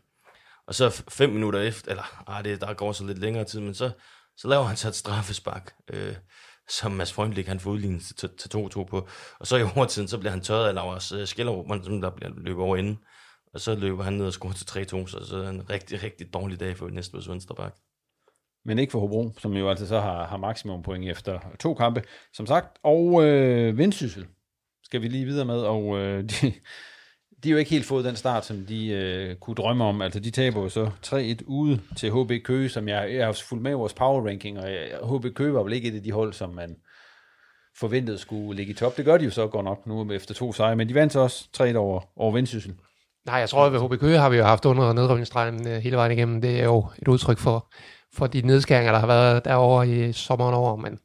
og så fem minutter efter, eller ah, det, der går så lidt længere tid, men så, Så laver han så et straffespark, øh, som Mads Freundlich han får udlignet til, til 2-2 på. Og så i overtiden, så bliver han tørret af Lars øh, Skellerup, som der bliver løbet over inden. Og så løber han ned og scorer til 3-2, så, så er det en rigtig, rigtig dårlig dag for Næstveds venstreback. Men ikke for Hobro, som jo altså så har, har maksimum point efter to kampe, som sagt. Og øh, Vendsyssel skal vi lige videre med, og øh, de, de har jo ikke helt fået den start, som de øh, kunne drømme om. Altså, de taber jo så 3-1 ude til HB Køge, som jeg, jeg har fulgt med i vores power ranking, og øh, jeg, HB Køge var vel ikke et af de hold, som man forventede skulle ligge i top. Det gør de jo så godt nok nu efter to sejre, men de vandt så også 3 over, over Vendsyssel. Nej, jeg tror, at ved HB Køge har vi jo haft under nedrykningsstregen øh, hele vejen igennem. Det er jo et udtryk for, for de nedskæringer, der har været derovre i sommeren over, men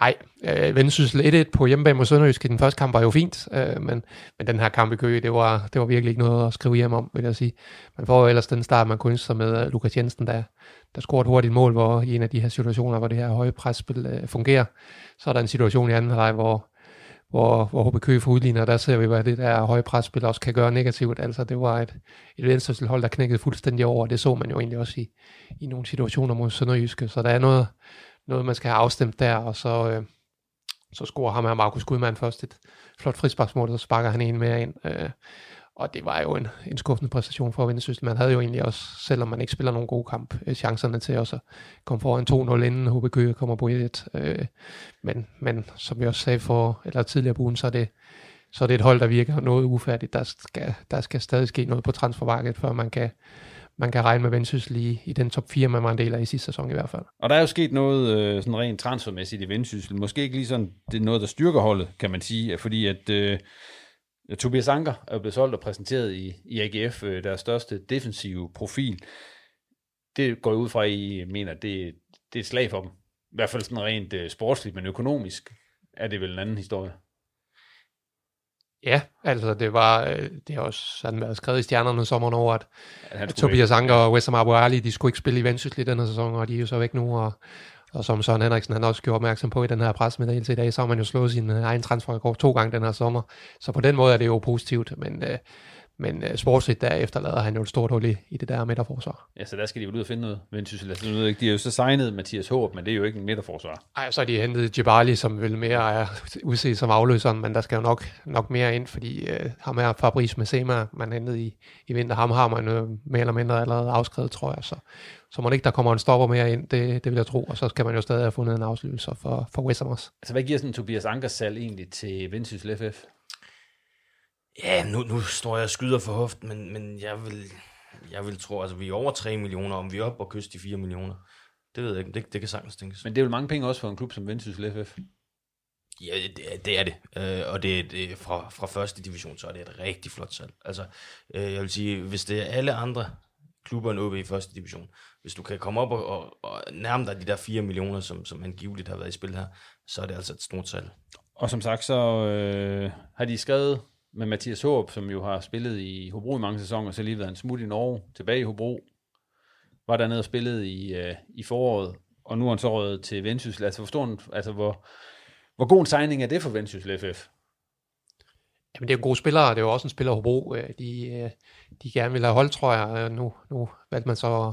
nej, øh, Vendsyssel 1-1 på hjemmebane mod Sønderjysk i den første kamp var jo fint, øh, men, men den her kamp i Køge, det var, det var virkelig ikke noget at skrive hjem om, vil jeg sige. Man får jo ellers den start, man kunne ønske sig med uh, Lukas Jensen, der, der scorer et hurtigt mål, hvor i en af de her situationer, hvor det her høje presspil øh, fungerer, så er der en situation i anden halvleg, hvor hvor, hvor HB Køge for udligner, der ser vi, hvad det der høje presspil også kan gøre negativt. Altså, det var et, et venstrehold, der knækkede fuldstændig over, og det så man jo egentlig også i, i nogle situationer mod Sønderjyske. Så der er noget, noget man skal have afstemt der, og så, øh, så scorer ham her Markus Gudmann først et flot frisparksmål, og så sparker han en mere ind. Øh, og det var jo en, en skuffende præstation for Vendsyssel. Man havde jo egentlig også, selvom man ikke spiller nogen gode kamp, øh, chancerne til også at komme foran 2-0 inden HB Køge kommer på 1 øh, men, men som jeg også sagde for, eller tidligere på ugen, så er det, så er det et hold, der virker noget ufærdigt. Der skal, der skal stadig ske noget på transfermarkedet, før man kan, man kan regne med Vendsyssel i, i den top 4, man var en del af i sidste sæson i hvert fald. Og der er jo sket noget øh, sådan rent transfermæssigt i Vendsyssel. Måske ikke lige sådan, det er noget, der styrker holdet, kan man sige, fordi at øh, Tobias Anker er blevet solgt og præsenteret i, i AGF, øh, deres største defensive profil. Det går ud fra, at I mener, at det, det er et slag for dem. I hvert fald sådan rent uh, sportsligt, men økonomisk er det vel en anden historie. Ja, altså det var, øh, det har også sådan været skrevet i stjernerne sommeren over, at, at Tobias Anker og Wessam Abu Ali, de skulle ikke spille i Vendsyssel i denne sæson, og de er jo så væk nu, og, og som Søren Henriksen han også gjorde opmærksom på i den her pressemeddelelse i dag, så har man jo slået sin øh, egen transferrekord to gange den her sommer. Så på den måde er det jo positivt, men, øh, men uh, sportsligt der efterlader han jo et stort hul i, i det der midterforsvar. Ja, så der skal de jo ud og finde noget. Men synes, nu, de har jo så signet Mathias Håb, men det er jo ikke en midterforsvar. Nej, så har de hentet Jibali, som vil mere er udset som afløseren, men der skal jo nok, nok mere ind, fordi uh, ham her Fabrice Messema, man hentede i, i vinter, ham har man jo mere eller mindre allerede afskrevet, tror jeg. Så, så må ikke, der kommer en stopper mere ind, det, det vil jeg tro, og så skal man jo stadig have fundet en afslutning for, for West også. Altså, hvad giver sådan Tobias Ankers salg egentlig til Vendsyssel FF? Ja, nu, nu står jeg og skyder for hoft, men, men jeg vil, jeg vil tro, altså vi er over 3 millioner, om vi er oppe og kyster de 4 millioner. Det ved jeg ikke, det, det kan sagtens tænkes. Men det er vel mange penge også for en klub som Vendsyssel FF? Ja, det, det er det. Øh, og det, det fra, fra første division, så er det et rigtig flot salg. Altså, øh, jeg vil sige, hvis det er alle andre klubber end OB i første division, hvis du kan komme op og, og, og nærme dig de der 4 millioner, som, som angiveligt har været i spil her, så er det altså et stort tal. Og som sagt, så øh, har de skrevet med Mathias Håb, som jo har spillet i Hobro i mange sæsoner, så lige været en smut i Norge, tilbage i Hobro, var dernede og spillede i, øh, i foråret, og nu er han så røget til Vendsyssel. Altså, forstår altså hvor, hvor god en signing er det for Vendsyssel FF? Jamen, det er jo gode spillere, det er jo også en spiller Hobro. Øh, de, øh, de gerne vil have hold, tror jeg. Nu, nu valgte man så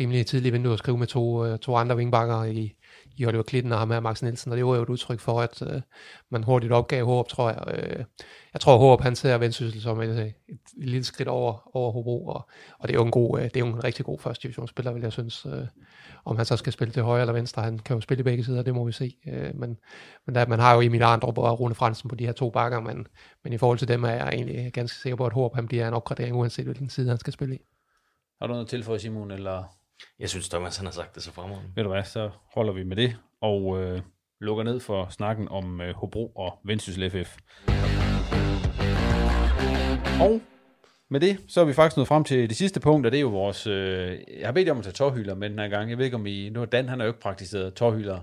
rimelig tidligt vindue at skrive med to, øh, to andre vingbakker i, i Oliver Klitten og ham her, Max Nielsen, og det var jo et udtryk for, at øh, man hurtigt opgav Håb, tror jeg. Øh, jeg tror, Håb, han ser Vendsyssel som et, et, et, lille skridt over, over Hobro, og, og det er jo en god, øh, det er jo en rigtig god første divisionsspiller, vil jeg synes. Øh, om han så skal spille til højre eller venstre, han kan jo spille i begge sider, det må vi se. Øh, men men der, man har jo Emil Arndrup og Rune Fransen på de her to bakker, men, men i forhold til dem er jeg egentlig ganske sikker på, at Håb, han bliver en opgradering, uanset hvilken side han skal spille i. Har du noget til for Simon, eller jeg synes, Thomas han har sagt det så fremragende. Ved du hvad, så holder vi med det, og øh, lukker ned for snakken om øh, Hobro og Vendsyssel FF. Og med det, så er vi faktisk nået frem til det sidste punkt, og det er jo vores... Øh, jeg har bedt jer om at tage tårhylder med den her gang. Jeg ved ikke, om I... Nu Dan, han har jo ikke praktiseret tårhylder,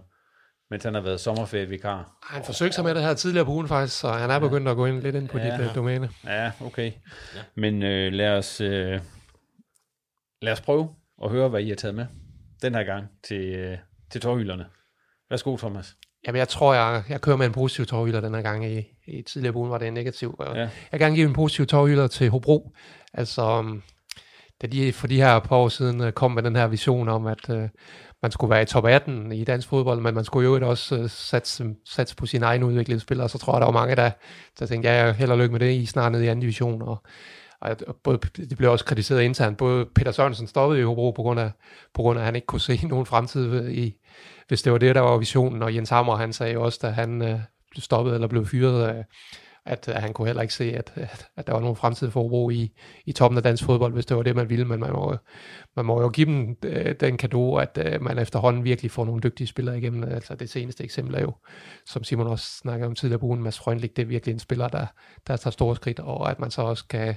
mens han har været sommerferievikar. Han forsøgte sig med det her tidligere på ugen faktisk, så han er begyndt at gå ind lidt ind på ja, dit uh, domæne. Ja, okay. Ja. Men øh, lad os... Øh, lad os prøve og høre, hvad I har taget med den her gang til, øh, til tårhylderne. Værsgo, Thomas. Jamen, jeg tror, jeg, jeg kører med en positiv tårhylder den her gang. I, i tidligere ugen var det en negativ. Ja. Jeg kan gerne give en positiv tårhylder til Hobro. Altså, um, da de for de her par år siden øh, kom med den her vision om, at uh, man skulle være i top 18 i dansk fodbold, men man skulle jo også uh, satse, satse på sine egne udviklingsspillere, så tror jeg, der var mange, der, der tænkte, ja, held og lykke med det, I snart ned i anden division, og, og både, det blev også kritiseret internt, både Peter Sørensen stoppede i Hobro på grund af, på grund af at han ikke kunne se nogen fremtid i, hvis det var det, der var visionen, og Jens Hammer, han sagde også, da han øh, stoppede eller blev fyret, uh, at, at han kunne heller ikke se, at, at, at der var nogen fremtid for i, i toppen af dansk fodbold, hvis det var det, man ville, men man må, man må jo give dem øh, den kado, at øh, man efterhånden virkelig får nogle dygtige spillere igennem. Altså det seneste eksempel er jo, som Simon også snakkede om tidligere på ugen, Mads Frønlik, det er virkelig en spiller, der, der tager store skridt, og at man så også kan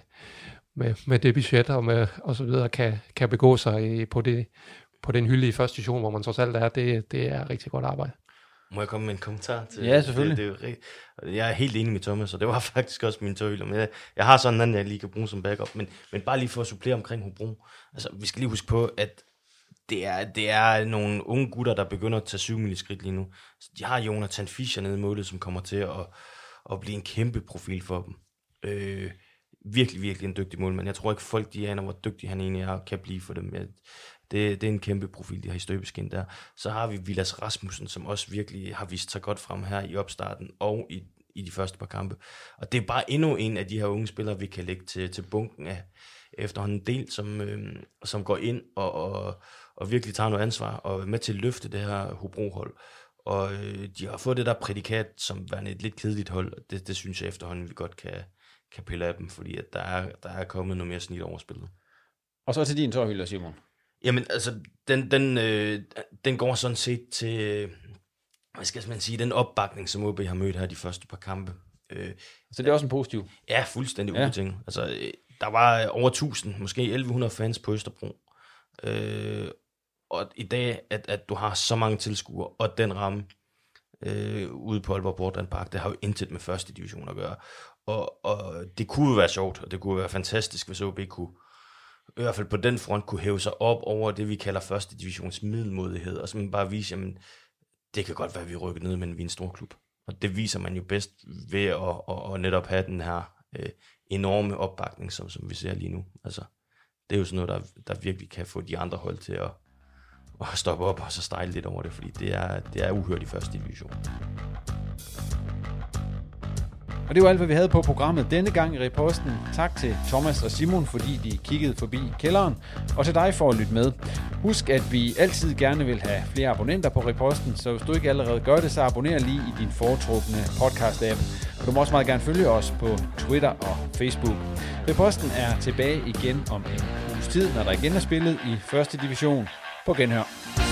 med, med det budget og, med, og så videre, kan, kan begå sig i, på, det, på den hylde i første division, hvor man trods alt er, det, det er rigtig godt arbejde. Må jeg komme med en kommentar til Ja, selvfølgelig. Det, det jo, jeg er helt enig med Thomas, og det var faktisk også min tøjler. Men jeg, jeg har sådan en jeg lige kan bruge som backup. Men, men bare lige for at supplere omkring Hobro. Altså, vi skal lige huske på, at det er, det er nogle unge gutter, der begynder at tage syv skridt lige nu. De har Jonathan Fischer nede i målet, som kommer til at, at blive en kæmpe profil for dem. Øh, virkelig, virkelig en dygtig målmand. Jeg tror ikke, folk de aner, hvor dygtig han egentlig er, kan blive for dem. Jeg, det, det er en kæmpe profil, de har i støbeskin der. Så har vi Vilas Rasmussen, som også virkelig har vist sig godt frem her i opstarten og i, i de første par kampe. Og det er bare endnu en af de her unge spillere, vi kan lægge til, til bunken af efterhånden en del, som, øh, som går ind og, og, og virkelig tager noget ansvar og er med til at løfte det her Hobro-hold. Og øh, de har fået det der prædikat som værende et lidt kedeligt hold, og det, det synes jeg efterhånden, vi godt kan, kan pille af dem, fordi at der, er, der er kommet noget mere snit over spillet. Og så til din tårhylder, Simon. Jamen, altså, den, den, øh, den går sådan set til, øh, hvad skal man sige, den opbakning, som OB har mødt her de første par kampe. Øh, så det er også en positiv? Ja, fuldstændig ja. ubetinget. Altså, øh, der var over 1000, måske 1100 fans på Østerbro. Øh, og i dag, at, at du har så mange tilskuere, og den ramme øh, ude på Aalborg Portland Park, det har jo intet med første division at gøre. Og, og det kunne jo være sjovt, og det kunne være fantastisk, hvis OB kunne i hvert fald på den front kunne hæve sig op over det, vi kalder første divisions middelmodighed, og så bare vise, jamen, det kan godt være, at vi rykker ned, men vi er en stor klub. Og det viser man jo bedst ved at, at, at netop have den her øh, enorme opbakning, som, som vi ser lige nu. Altså, det er jo sådan noget, der, der virkelig kan få de andre hold til at, at stoppe op og så stejle lidt over det, fordi det er, det er uhørt i første division. Og det var alt, hvad vi havde på programmet denne gang i reposten. Tak til Thomas og Simon, fordi de kiggede forbi kælderen, og til dig for at lytte med. Husk, at vi altid gerne vil have flere abonnenter på reposten, så hvis du ikke allerede gør det, så abonner lige i din foretrukne podcast-app. Og du må også meget gerne følge os på Twitter og Facebook. Reposten er tilbage igen om en uges tid, når der igen er spillet i første division. På genhør.